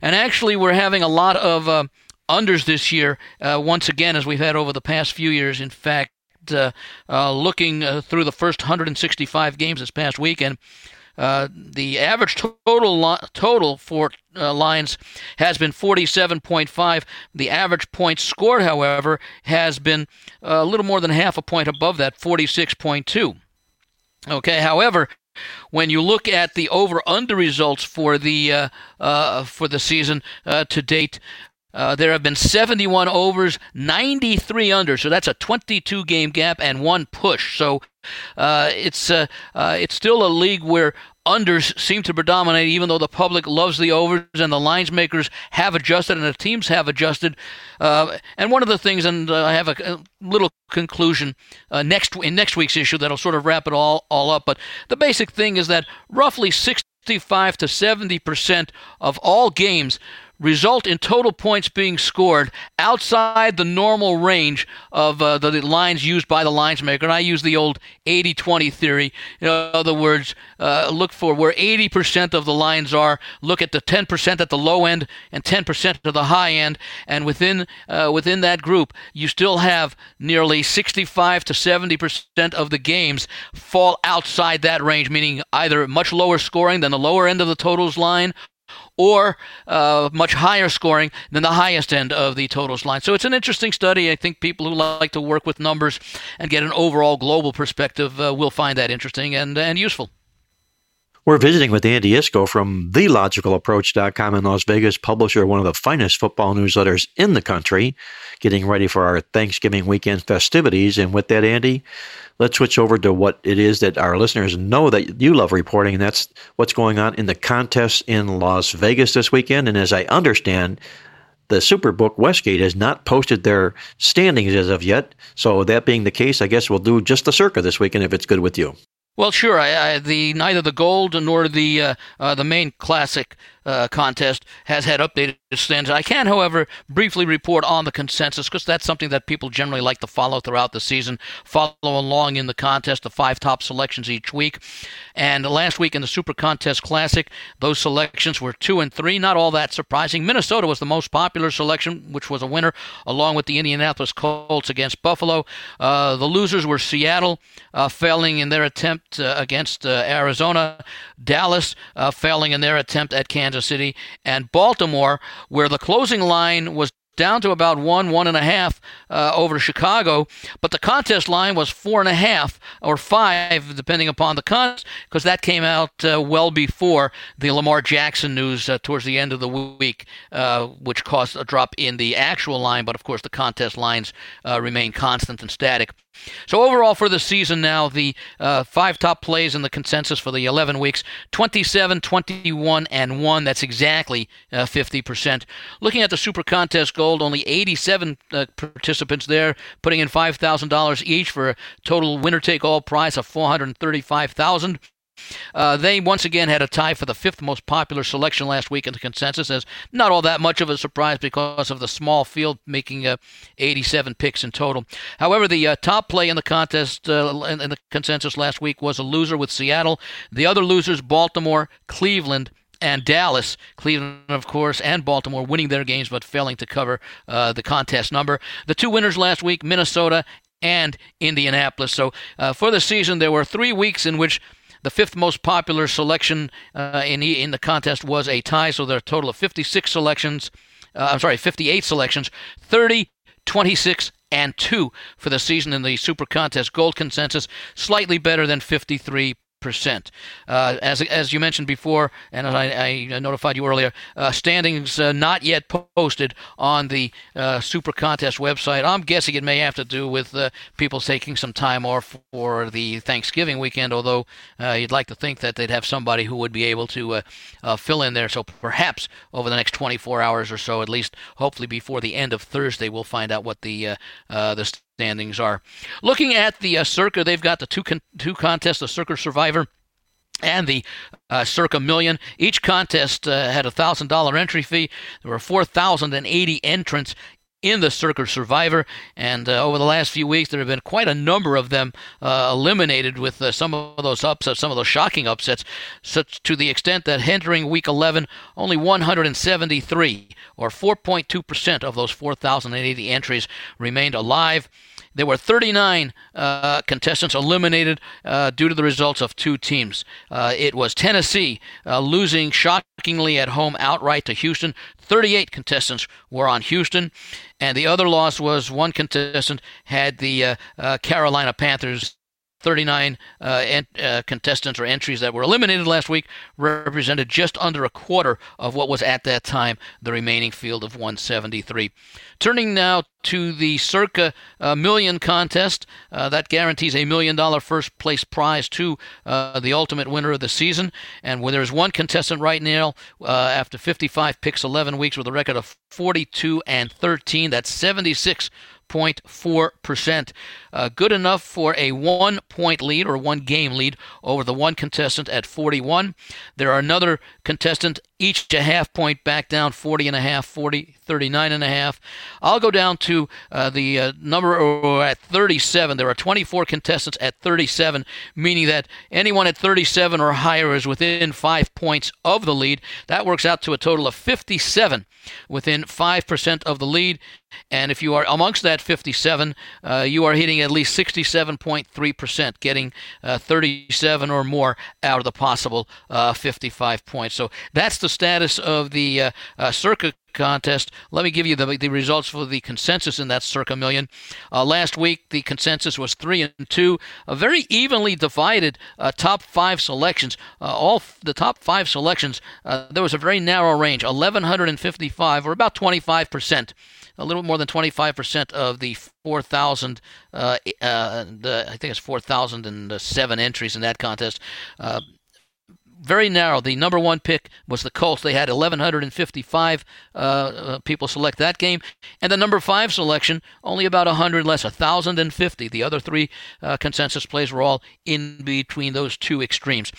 and actually we're having a lot of unders this year, uh, once again, as we've had over the past few years. In fact, uh, uh, looking uh, through the first 165 games this past weekend, uh, the average total li- total for uh, lines has been 47.5. The average points scored, however, has been a little more than half a point above that, 46.2. Okay, however, when you look at the over/under results for the uh, uh, for the season uh, to date, uh, there have been 71 overs, 93 under, so that's a 22 game gap and one push. So uh, it's uh, uh, it's still a league where unders seem to predominate, even though the public loves the overs and the lines makers have adjusted and the teams have adjusted. Uh, and one of the things, and uh, I have a, a, little conclusion next in next week's issue that'll sort of wrap it all all up. But the basic thing is that roughly 65 to 70 percent of all games result in total points being scored outside the normal range of uh, the, lines used by the lines maker. And I use the old 80 20 theory. In other words, uh, look for where 80% of the lines are, look at the 10% at the low end and 10% at the high end. And within, uh, within that group, you still have nearly 65 to 70% of the games fall outside that range, meaning either much lower scoring than the lower end of the totals line or uh, much higher scoring than the highest end of the totals line. So it's an interesting study. I think people who like to work with numbers and get an overall global perspective uh, will find that interesting and, and useful. We're visiting with Andy Iskoe from TheLogicalApproach.com in Las Vegas, publisher of one of the finest football newsletters in the country, getting ready for our Thanksgiving weekend festivities. And with that, Andy, let's switch over to what it is that our listeners know that you love reporting, and that's what's going on in the contest in Las Vegas this weekend. And as I understand, the Superbook Westgate has not posted their standings as of yet. So that being the case, I guess we'll do just the circa this weekend if it's good with you. Well, sure. I, I, the neither the gold nor the uh, uh, the main classic uh, contest has had updated I can, however, briefly report on the consensus because that's something that people generally like to follow throughout the season. Follow along in the contest, the five top selections each week. And last week in the Super Contest Classic, those selections were two and three. Not all that surprising. Minnesota was the most popular selection, which was a winner, along with the Indianapolis Colts against Buffalo. Uh, the losers were Seattle, uh, failing in their attempt uh, against uh, Arizona, Dallas, uh, failing in their attempt at Kansas City, and Baltimore where the closing line was down to about one, one and a half uh, over Chicago, but the contest line was four and a half or five, depending upon the contest, because that came out uh, well before the Lamar Jackson news uh, towards the end of the week, uh, which caused a drop in the actual line. But of course, the contest lines uh, remain constant and static. So overall for the season now, the uh, five top plays in the consensus for the 11 weeks, 27, 21, and 1. That's exactly uh, 50%. Looking at the Super Contest Gold, only 87 uh, participants there, putting in $5,000 each for a total winner-take-all prize of 435000 uh, they once again had a tie for the fifth most popular selection last week in the consensus, as not all that much of a surprise because of the small field making uh, 87 picks in total. However, the uh, top play in the contest uh, in, in the consensus last week was a loser with Seattle. The other losers, Baltimore, Cleveland, and Dallas, Cleveland, of course, and Baltimore winning their games but failing to cover uh, the contest number. The two winners last week, Minnesota and Indianapolis. So uh, for the season, there were three weeks in which the fifth most popular selection uh, in in the contest was a tie, so there are a total of 56 selections. Uh, I'm sorry, 58 selections, 30, 26, and 2 for the season in the Super Contest Gold Consensus, slightly better than 53 percent. Uh, as as you mentioned before, and I, I notified you earlier, uh, standings uh, not yet posted on the uh, Super Contest website. I'm guessing it may have to do with uh, people taking some time off for the Thanksgiving weekend. Although uh, you'd like to think that they'd have somebody who would be able to fill in there. So perhaps over the next 24 hours or so, at least, hopefully before the end of Thursday, we'll find out what the the standings are. Looking at the uh, Circa, they've got the two con- two contests, the Circa Survivor and the uh, Circa Million. Each contest uh, had a thousand dollar entry fee. There were four thousand and eighty entrants in the Circa Survivor, and uh, over the last few weeks, there have been quite a number of them uh, eliminated with uh, some of those upsets, some of those shocking upsets, such to the extent that entering Week 11, only 173, or 4.2% of those 4,080 entries, remained alive. There were 39 uh, contestants eliminated uh, due to the results of two teams. Uh, it was Tennessee uh, losing shockingly at home outright to Houston. 38 contestants were on Houston, and the other loss was one contestant had the uh, uh, Carolina Panthers 39 uh, ent- uh, contestants or entries that were eliminated last week represented just under a quarter of what was at that time the remaining field of 173. Turning now to the Circa uh, Million contest, uh, that guarantees a million dollar first place prize to uh, the ultimate winner of the season. And where there's one contestant right now after 55 picks, 11 weeks with a record of 42 and 13, that's 76 0.4%. Uh, good enough for a one point lead or one game lead over the one contestant at 41. There are another contestant, each a half point back down 40 and a half, 40, 39 and a half. I'll go down to uh, the uh, number at 37. There are 24 contestants at 37, meaning that anyone at 37 or higher is within five points of the lead. That works out to a total of 57 within 5% of the lead. And if you are amongst that 57, uh, you are hitting at least 67.3%, getting uh, 37 or more out of the possible uh, 55 points. So that's the status of the uh, uh, Circa contest. Let me give you the, the results for the consensus in that circa million. Uh, last week, the consensus was three and two, a very evenly divided uh, top five selections. Uh, all f- the top five selections, uh, there was a very narrow range, 1,155, or about 25 percent. A little more than 25% of the 4,000, uh, uh, I think it's 4,007 entries in that contest very narrow. The number one pick was the Colts. They had 1,155 uh, uh, people select that game. And the number five selection, only about 100 less, 1,050. The other three uh, consensus plays were all in between those two extremes.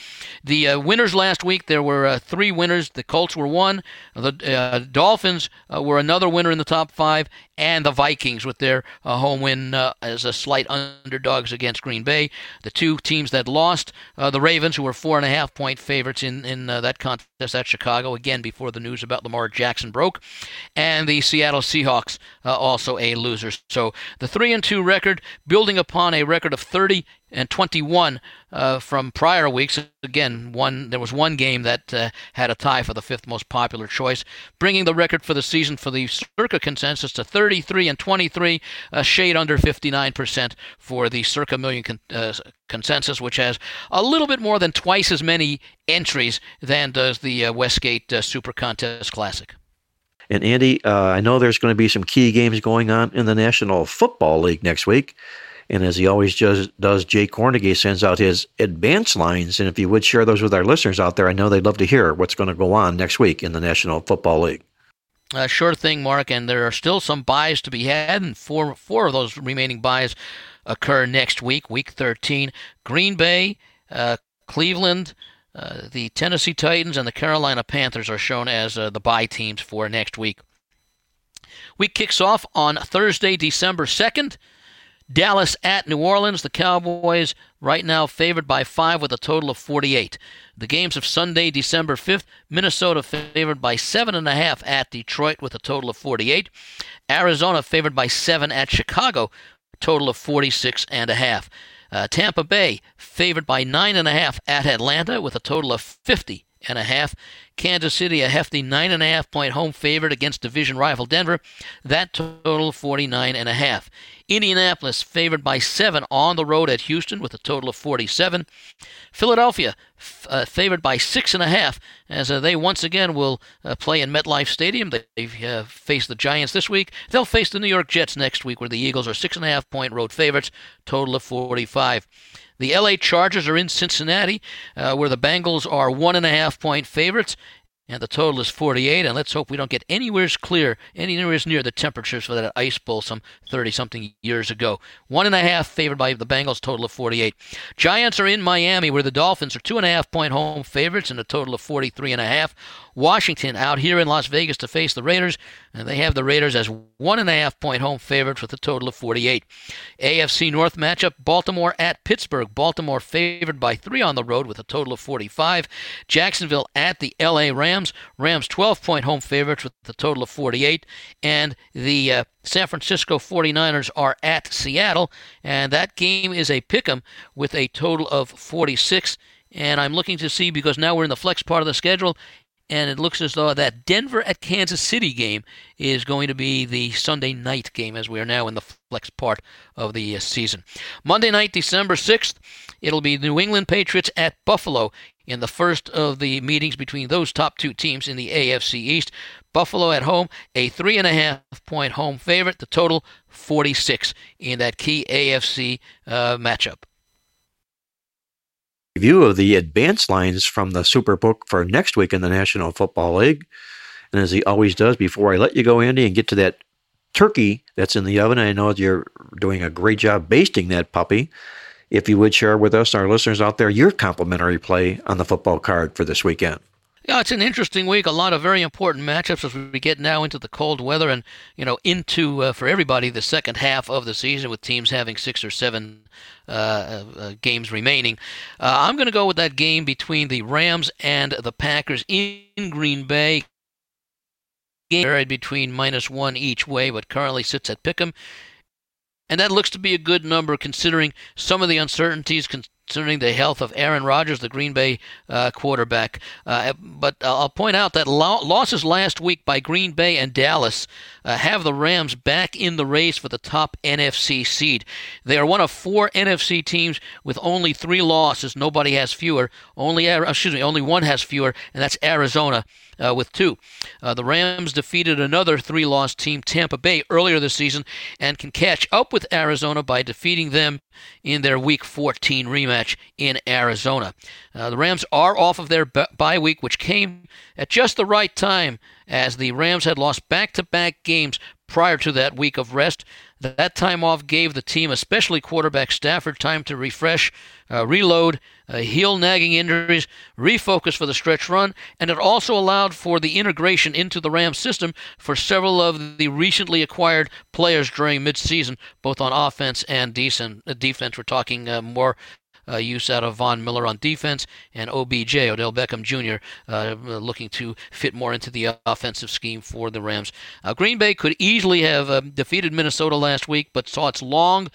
The uh, winners last week, there were uh, three winners. The Colts were one. The uh, Dolphins were another winner in the top five and the Vikings with their uh, home win uh, as a slight underdogs against Green Bay. The two teams that lost, uh, the Ravens, who were four and a half point favorites in in uh, that contest at Chicago, again before the news about Lamar Jackson broke, and the Seattle Seahawks, uh, also a loser. So the three and two record, building upon a record of 30 and 21 uh, from prior weeks. Again, one there was one game that uh, had a tie for the fifth most popular choice, bringing the record for the season for the Circa consensus to 33 and 23, a shade under 59% for the Circa Million con- uh, consensus, which has a little bit more than twice as many entries than does the uh, Westgate uh, Super Contest Classic. And Andy, uh, I know there's going to be some key games going on in the National Football League next week. And as he always does, Jay Kornegay sends out his advance lines. And if you would share those with our listeners out there, I know they'd love to hear what's going to go on next week in the National Football League. Uh, sure thing, Mark. And there are still some byes to be had, and four four of those remaining byes occur next week, week 13. Green Bay, uh, Cleveland, uh, the Tennessee Titans, and the Carolina Panthers are shown as uh, the bye teams for next week. Week kicks off on Thursday, December 2nd. Dallas at New Orleans. The Cowboys right now favored by five with a total of 48. The games of Sunday, December 5th. Minnesota favored by seven and a half at Detroit with a total of 48. Arizona favored by seven at Chicago, total of 46 and a half. Uh, Tampa Bay favored by nine and a half at Atlanta with a total of 50 and a half. Kansas City a hefty nine and a half point home favorite against division rival Denver. That total 49 and a half. Indianapolis favored by seven on the road at Houston with a total of 47. Philadelphia uh, favored by six and a half as uh, they once again will uh, play in MetLife Stadium. They've uh, faced the Giants this week. They'll face the New York Jets next week, where the Eagles are six and a half point road favorites, total of 45. The LA Chargers are in Cincinnati, uh, where the Bengals are one and a half point favorites, and the total is 48. And let's hope we don't get anywhere clear, anywhere near the temperatures for that ice bowl some 30 something years ago. One and a half favored by the Bengals, total of 48. Giants are in Miami, where the Dolphins are two and a half point home favorites, and a total of 43 and a half. Washington out here in Las Vegas to face the Raiders, and they have the Raiders as one and a half point home favorites with a total of 48. AFC North matchup Baltimore at Pittsburgh. Baltimore favored by three on the road with a total of 45. Jacksonville at the LA Rams. Rams 12 point home favorites with a total of 48. And the uh, San Francisco 49ers are at Seattle, and that game is a pick 'em with a total of 46. And I'm looking to see because now we're in the flex part of the schedule and it looks as though that Denver at Kansas City game is going to be the Sunday night game as we are now in the flex part of the uh, season. Monday night, December 6th, it'll be New England Patriots at Buffalo in the first of the meetings between those top two teams in the AFC East. Buffalo at home, a three and a half point home favorite. The total 46 in that key AFC uh, matchup review of the advance lines from the Superbook for next week in the National Football League. And as he always does, before I let you go, Andy, and get to that turkey that's in the oven, I know you're doing a great job basting that puppy. If you would share with us, our listeners out there, your complimentary play on the football card for this weekend. Yeah, it's an interesting week. A lot of very important matchups as we get now into the cold weather and you know into uh, for everybody the second half of the season with teams having six or seven uh, uh, games remaining. Uh, I'm going to go with that game between the Rams and the Packers in Green Bay. Game varied between minus one each way, but currently sits at Pick'em. And that looks to be a good number considering some of the uncertainties con- concerning the health of Aaron Rodgers, the Green Bay uh, quarterback. Uh, but I'll point out that lo- losses last week by Green Bay and Dallas uh, have the Rams back in the race for the top NFC seed. They are one of four NFC teams with only three losses. Nobody has fewer. Only excuse me, only one has fewer, and that's Arizona uh, with two. Uh, the Rams defeated another three loss team, Tampa Bay, earlier this season and can catch up with Arizona by defeating them in their Week 14 rematch in Arizona. Uh, the Rams are off of their bye week, which came at just the right time as the Rams had lost back to back games prior to that week of rest. That time off gave the team, especially quarterback Stafford, time to refresh, uh, reload, uh, heal nagging injuries, refocus for the stretch run, and it also allowed for the integration into the Rams system for several of the recently acquired players during midseason, both on offense and decent, uh, defense. We're talking uh, more uh, use out of Von Miller on defense, and OBJ, Odell Beckham Jr., uh, looking to fit more into the offensive scheme for the Rams. Uh, Green Bay could easily have uh, defeated Minnesota last week, but saw its long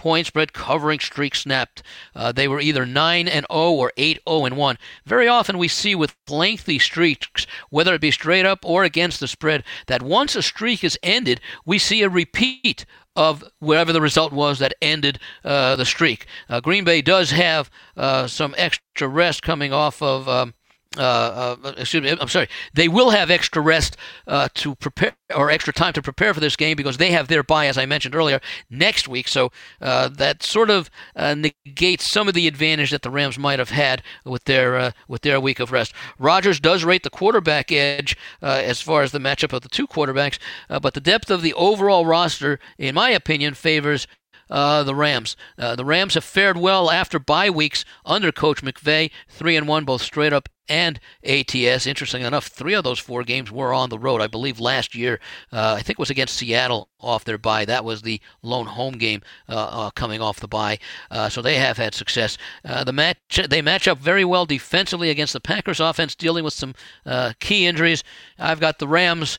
point spread covering streak snapped. Uh, they were either 9 and 0 or 8 0 and 1. Very often we see with lengthy streaks, whether it be straight up or against the spread, that once a streak is ended, we see a repeat of wherever the result was that ended uh, the streak. Uh, Green Bay does have uh, some extra rest coming off of. Um, uh, uh, excuse me, I'm sorry. They will have extra rest uh, to prepare or extra time to prepare for this game because they have their bye, as I mentioned earlier, next week. So uh, that sort of uh, negates some of the advantage that the Rams might have had with their uh, with their week of rest. Rodgers does rate the quarterback edge as far as the matchup of the two quarterbacks, but the depth of the overall roster, in my opinion, favors uh, the Rams. Uh, the Rams have fared well after bye weeks under Coach McVay, three and one both straight up and ATS. Interesting enough, three of those four games were on the road. I believe last year, uh, I think it was against Seattle off their bye. That was the lone home game uh, uh, coming off the bye. Uh, so they have had success. Uh, the match they match up very well defensively against the Packers offense, dealing with some uh, key injuries. I've got the Rams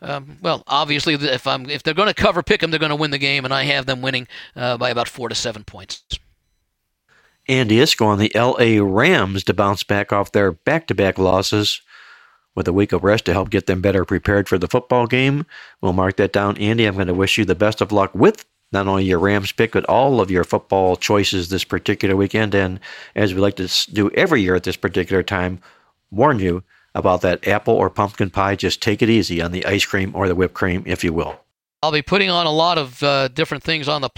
um, well, obviously, if I'm if they're going to cover pick them, they're going to win the game, and I have them winning uh, by about four to seven points. Andy Iskoe on the L.A. Rams to bounce back off their back-to-back losses with a week of rest to help get them better prepared for the football game. We'll mark that down, Andy. I'm going to wish you the best of luck with not only your Rams pick, but all of your football choices this particular weekend. And as we like to do every year at this particular time, warn you about that apple or pumpkin pie. Just take it easy on the ice cream or the whipped cream, if you will. I'll be putting on a lot of uh, different things on the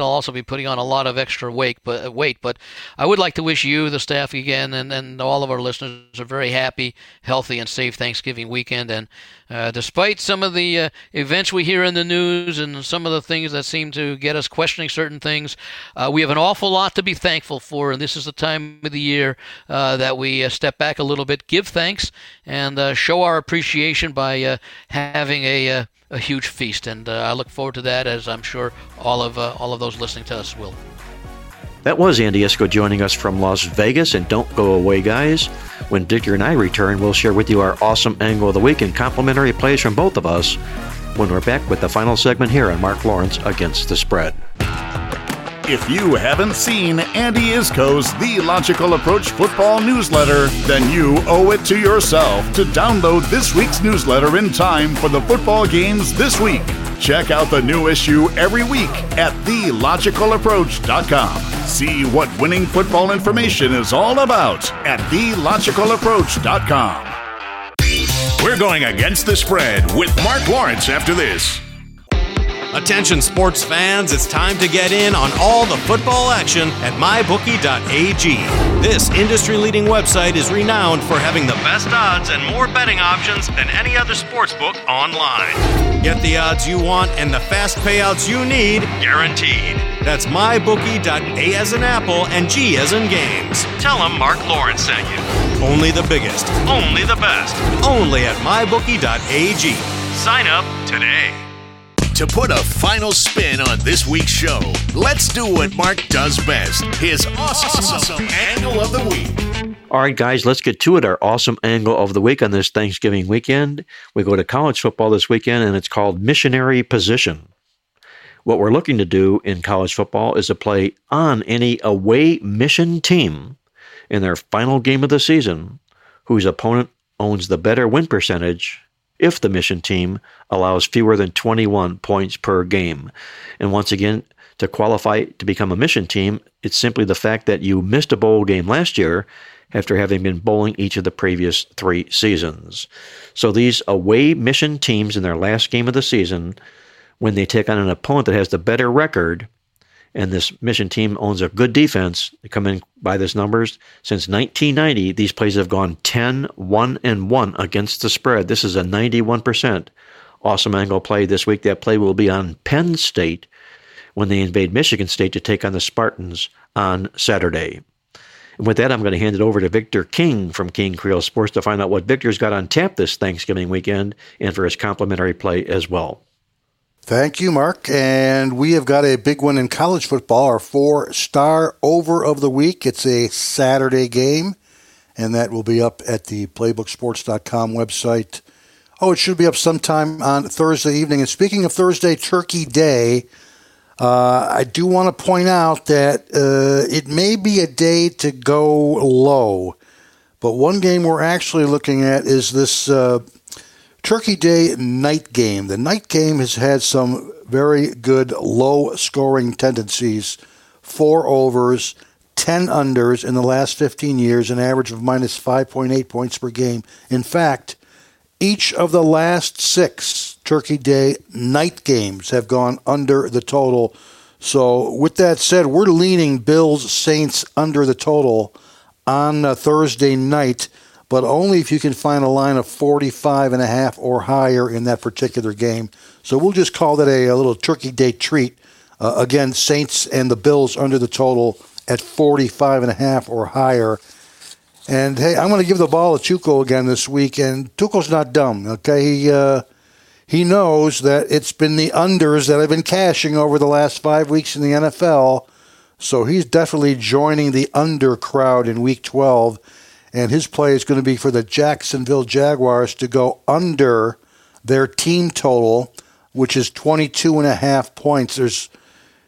I'll also be putting on a lot of extra weight, but uh, weight. But I would like to wish you, the staff again, and, and all of our listeners a very happy, healthy, and safe Thanksgiving weekend. And uh, despite some of the uh, events we hear in the news and some of the things that seem to get us questioning certain things, uh, we have an awful lot to be thankful for. And this is the time of the year uh, that we uh, step back a little bit, give thanks, and show our appreciation by having a a huge feast, and uh, I look forward to that, as I'm sure all of uh, all of those listening to us will. That was Andy Iskoe joining us from Las Vegas, and don't go away, guys. When Dicker and I return, we'll share with you our awesome angle of the week and complimentary plays from both of us when we're back with the final segment here on Mark Lawrence Against the Spread. If you haven't seen Andy Iskoe's The Logical Approach football newsletter, then you owe it to yourself to download this week's newsletter in time for the football games this week. Check out the new issue every week at TheLogicalApproach.com. See what winning football information is all about at TheLogicalApproach.com. We're going against the spread with Mark Lawrence after this. Attention sports fans, it's time to get in on all the football action at mybookie.ag. This industry leading website is renowned for having the best odds and more betting options than any other sports book online. Get the odds you want and the fast payouts you need, guaranteed. That's mybookie.a as in apple and G as in games. Tell them Mark Lawrence sent you. Only the biggest, only the best, only at mybookie.ag. Sign up today. To put a final spin on this week's show, let's do what Mark does best his awesome, awesome angle of the week. All right, guys, let's get to it. Our awesome angle of the week on this Thanksgiving weekend. We go to college football this weekend, and it's called Missionary Position. What we're looking to do in college football is to play on any away mission team in their final game of the season whose opponent owns the better win percentage if the mission team allows fewer than 21 points per game. And once again, to qualify to become a mission team, it's simply the fact that you missed a bowl game last year after having been bowling each of the previous three seasons. So these away mission teams in their last game of the season, when they take on an opponent that has the better record, and this mission team owns a good defense, they come in by these numbers. Since 1990, these plays have gone 10, 1, and 1 against the spread. This is a 91% awesome angle play this week. That play will be on Penn State when they invade Michigan State to take on the Spartans on Saturday. And with that, I'm going to hand it over to Victor King from King Creole Sports to find out what Victor's got on tap this Thanksgiving weekend and for his complimentary play as well. Thank you, Mark. And we have got a big one in college football, our four star over of the week. It's a Saturday game, and that will be up at the playbooksports.com website. Oh, it should be up sometime on Thursday evening. And speaking of Thursday, Turkey Day, uh, I do want to point out that uh, it may be a day to go low. But one game we're actually looking at is this uh, Turkey Day night game. The night game has had some very good low scoring tendencies. Four overs, 10 unders in the last 15 years, an average of minus 5.8 points per game. In fact, each of the last six Turkey Day night games have gone under the total. So, with that said, we're leaning Bills Saints under the total on uh, Thursday night but only if you can find a line of 45 and a half or higher in that particular game. So we'll just call that a, a little Turkey Day treat. Uh, again, Saints and the Bills under the total at 45 and a half or higher. And hey, I'm going to give the ball to Tuco again this week, and Tuco's not dumb. Okay, he uh, he knows that it's been the unders that have been cashing over the last five weeks in the NFL, so he's definitely joining the under crowd in Week 12 and his play is going to be for the Jacksonville Jaguars to go under their team total, which is 22 and a half points. There's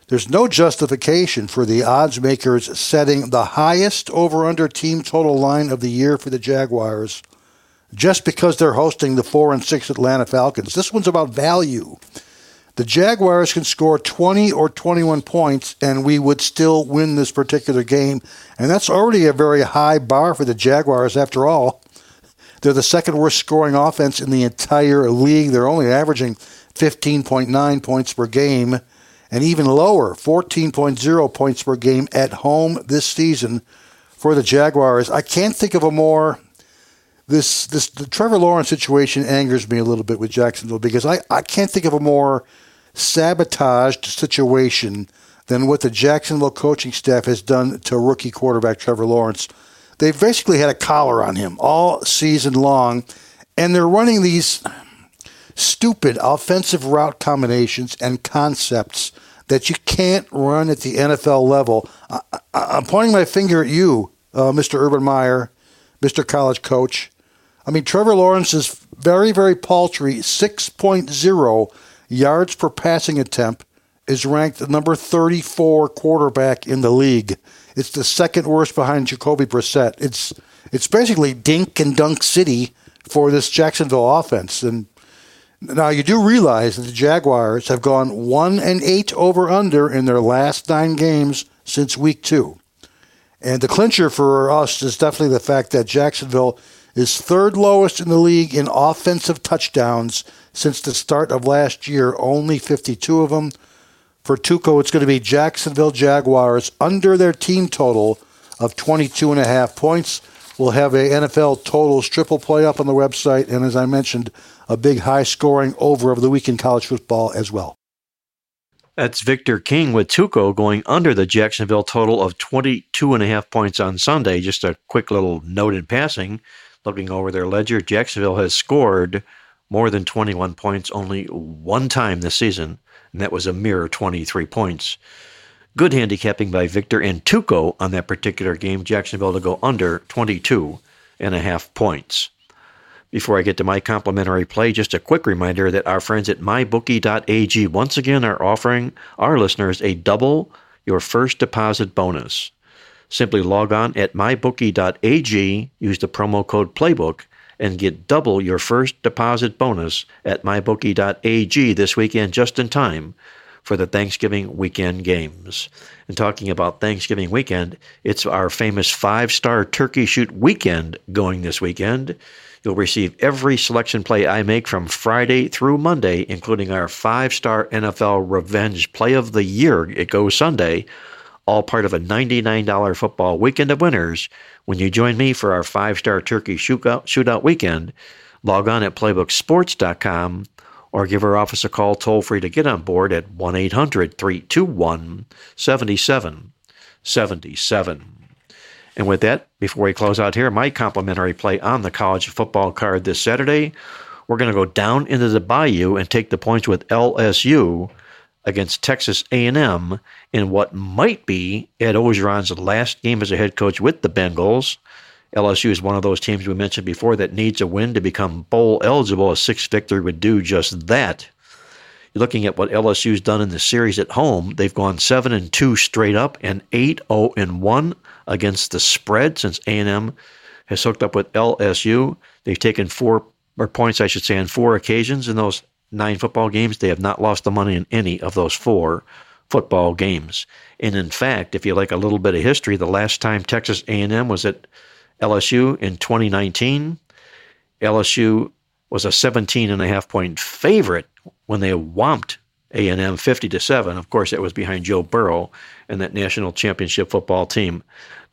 there's no justification for the odds makers setting the highest over under team total line of the year for the Jaguars just because they're hosting the 4 and 6 Atlanta Falcons. This one's about value. The Jaguars can score 20 or 21 points, and we would still win this particular game. And that's already a very high bar for the Jaguars, after all. They're the second worst scoring offense in the entire league. They're only averaging 15.9 points per game, and even lower, 14.0 points per game at home this season for the Jaguars. I can't think of a more this this the Trevor Lawrence situation angers me a little bit with Jacksonville because I, I can't think of a more sabotaged situation than what the Jacksonville coaching staff has done to rookie quarterback Trevor Lawrence. They've basically had a collar on him all season long, and they're running these stupid offensive route combinations and concepts that you can't run at the NFL level. I, am pointing my finger at you, uh, Mr. Urban Meyer, Mr. College Coach. I mean, Trevor Lawrence is very, very paltry 6.0 yards per passing attempt, is ranked number 34 quarterback in the league. It's the second worst behind Jacoby Brissett. It's it's basically dink and dunk city for this Jacksonville offense. And now you do realize that the Jaguars have gone one and eight over under in their last nine games since week two. And the clincher for us is definitely the fact that Jacksonville is third lowest in the league in offensive touchdowns since the start of last year, only 52 of them. For Tuco, it's going to be Jacksonville Jaguars under their team total of 22 and a half points. We'll have a NFL totals triple play up on the website, and as I mentioned, a big high scoring over of the week in college football as well. That's Victor King with Tuco going under the Jacksonville total of 22 and a half points on Sunday. Just a quick little note in passing. Looking over their ledger, Jacksonville has scored more than 21 points only one time this season, and that was a mere 23 points. Good handicapping by Victor and Tuco on that particular game. Jacksonville to go under 22 and a half points. Before I get to my complimentary play, just a quick reminder that our friends at mybookie.ag once again are offering our listeners a double your first deposit bonus. Simply log on at mybookie.ag, use the promo code PLAYBOOK, and get double your first deposit bonus at mybookie.ag this weekend just in time for the Thanksgiving weekend games. And talking about Thanksgiving weekend, it's our famous five star turkey shoot weekend going this weekend. You'll receive every selection play I make from Friday through Monday, including our five star NFL Revenge Play of the Year. It goes Sunday, all part of a $99 football weekend of winners. When you join me for our five star turkey shootout, weekend, log on at playbooksports.com or give our office a call toll free to get on board at 1 800 321 7777. And with that, before we close out here, my complimentary play on the college football card this Saturday, we're going to go down into the bayou and take the points with LSU against Texas A&M in what might be Ed Orgeron's last game as a head coach with the Bengals. LSU is one of those teams we mentioned before that needs a win to become bowl eligible. A six victory would do just that. You're looking at what LSU's done in the series at home. They've gone seven and two straight up and eight zero oh and one against the spread since A&M has hooked up with LSU. They've taken four or points, I should say, on four occasions in those nine football games. They have not lost the money in any of those four football games. And in fact, if you like a little bit of history, the last time Texas A&M was at LSU in 2019. LSU was a 17 and a half point favorite when they whomped A&M 50 to 7. Of course, it was behind Joe Burrow and that national championship football team.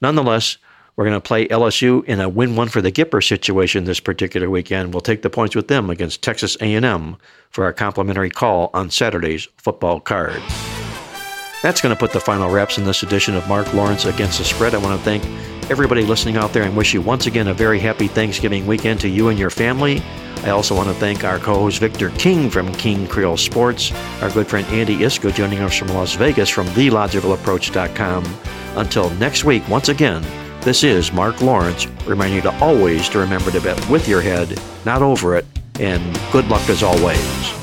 Nonetheless, we're going to play LSU in a win-one for the Gipper situation this particular weekend. We'll take the points with them against Texas A&M for our complimentary call on Saturday's football card. That's going to put the final wraps in this edition of Mark Lawrence Against the Spread. I want to thank everybody listening out there and wish you once again a very happy Thanksgiving weekend to you and your family. I also want to thank our co host Victor King from King Creole Sports, our good friend Andy Iskoe joining us from Las Vegas from TheLogicalApproach.com. Until next week, once again, this is Mark Lawrence reminding you to always to remember to bet with your head, not over it, and good luck as always.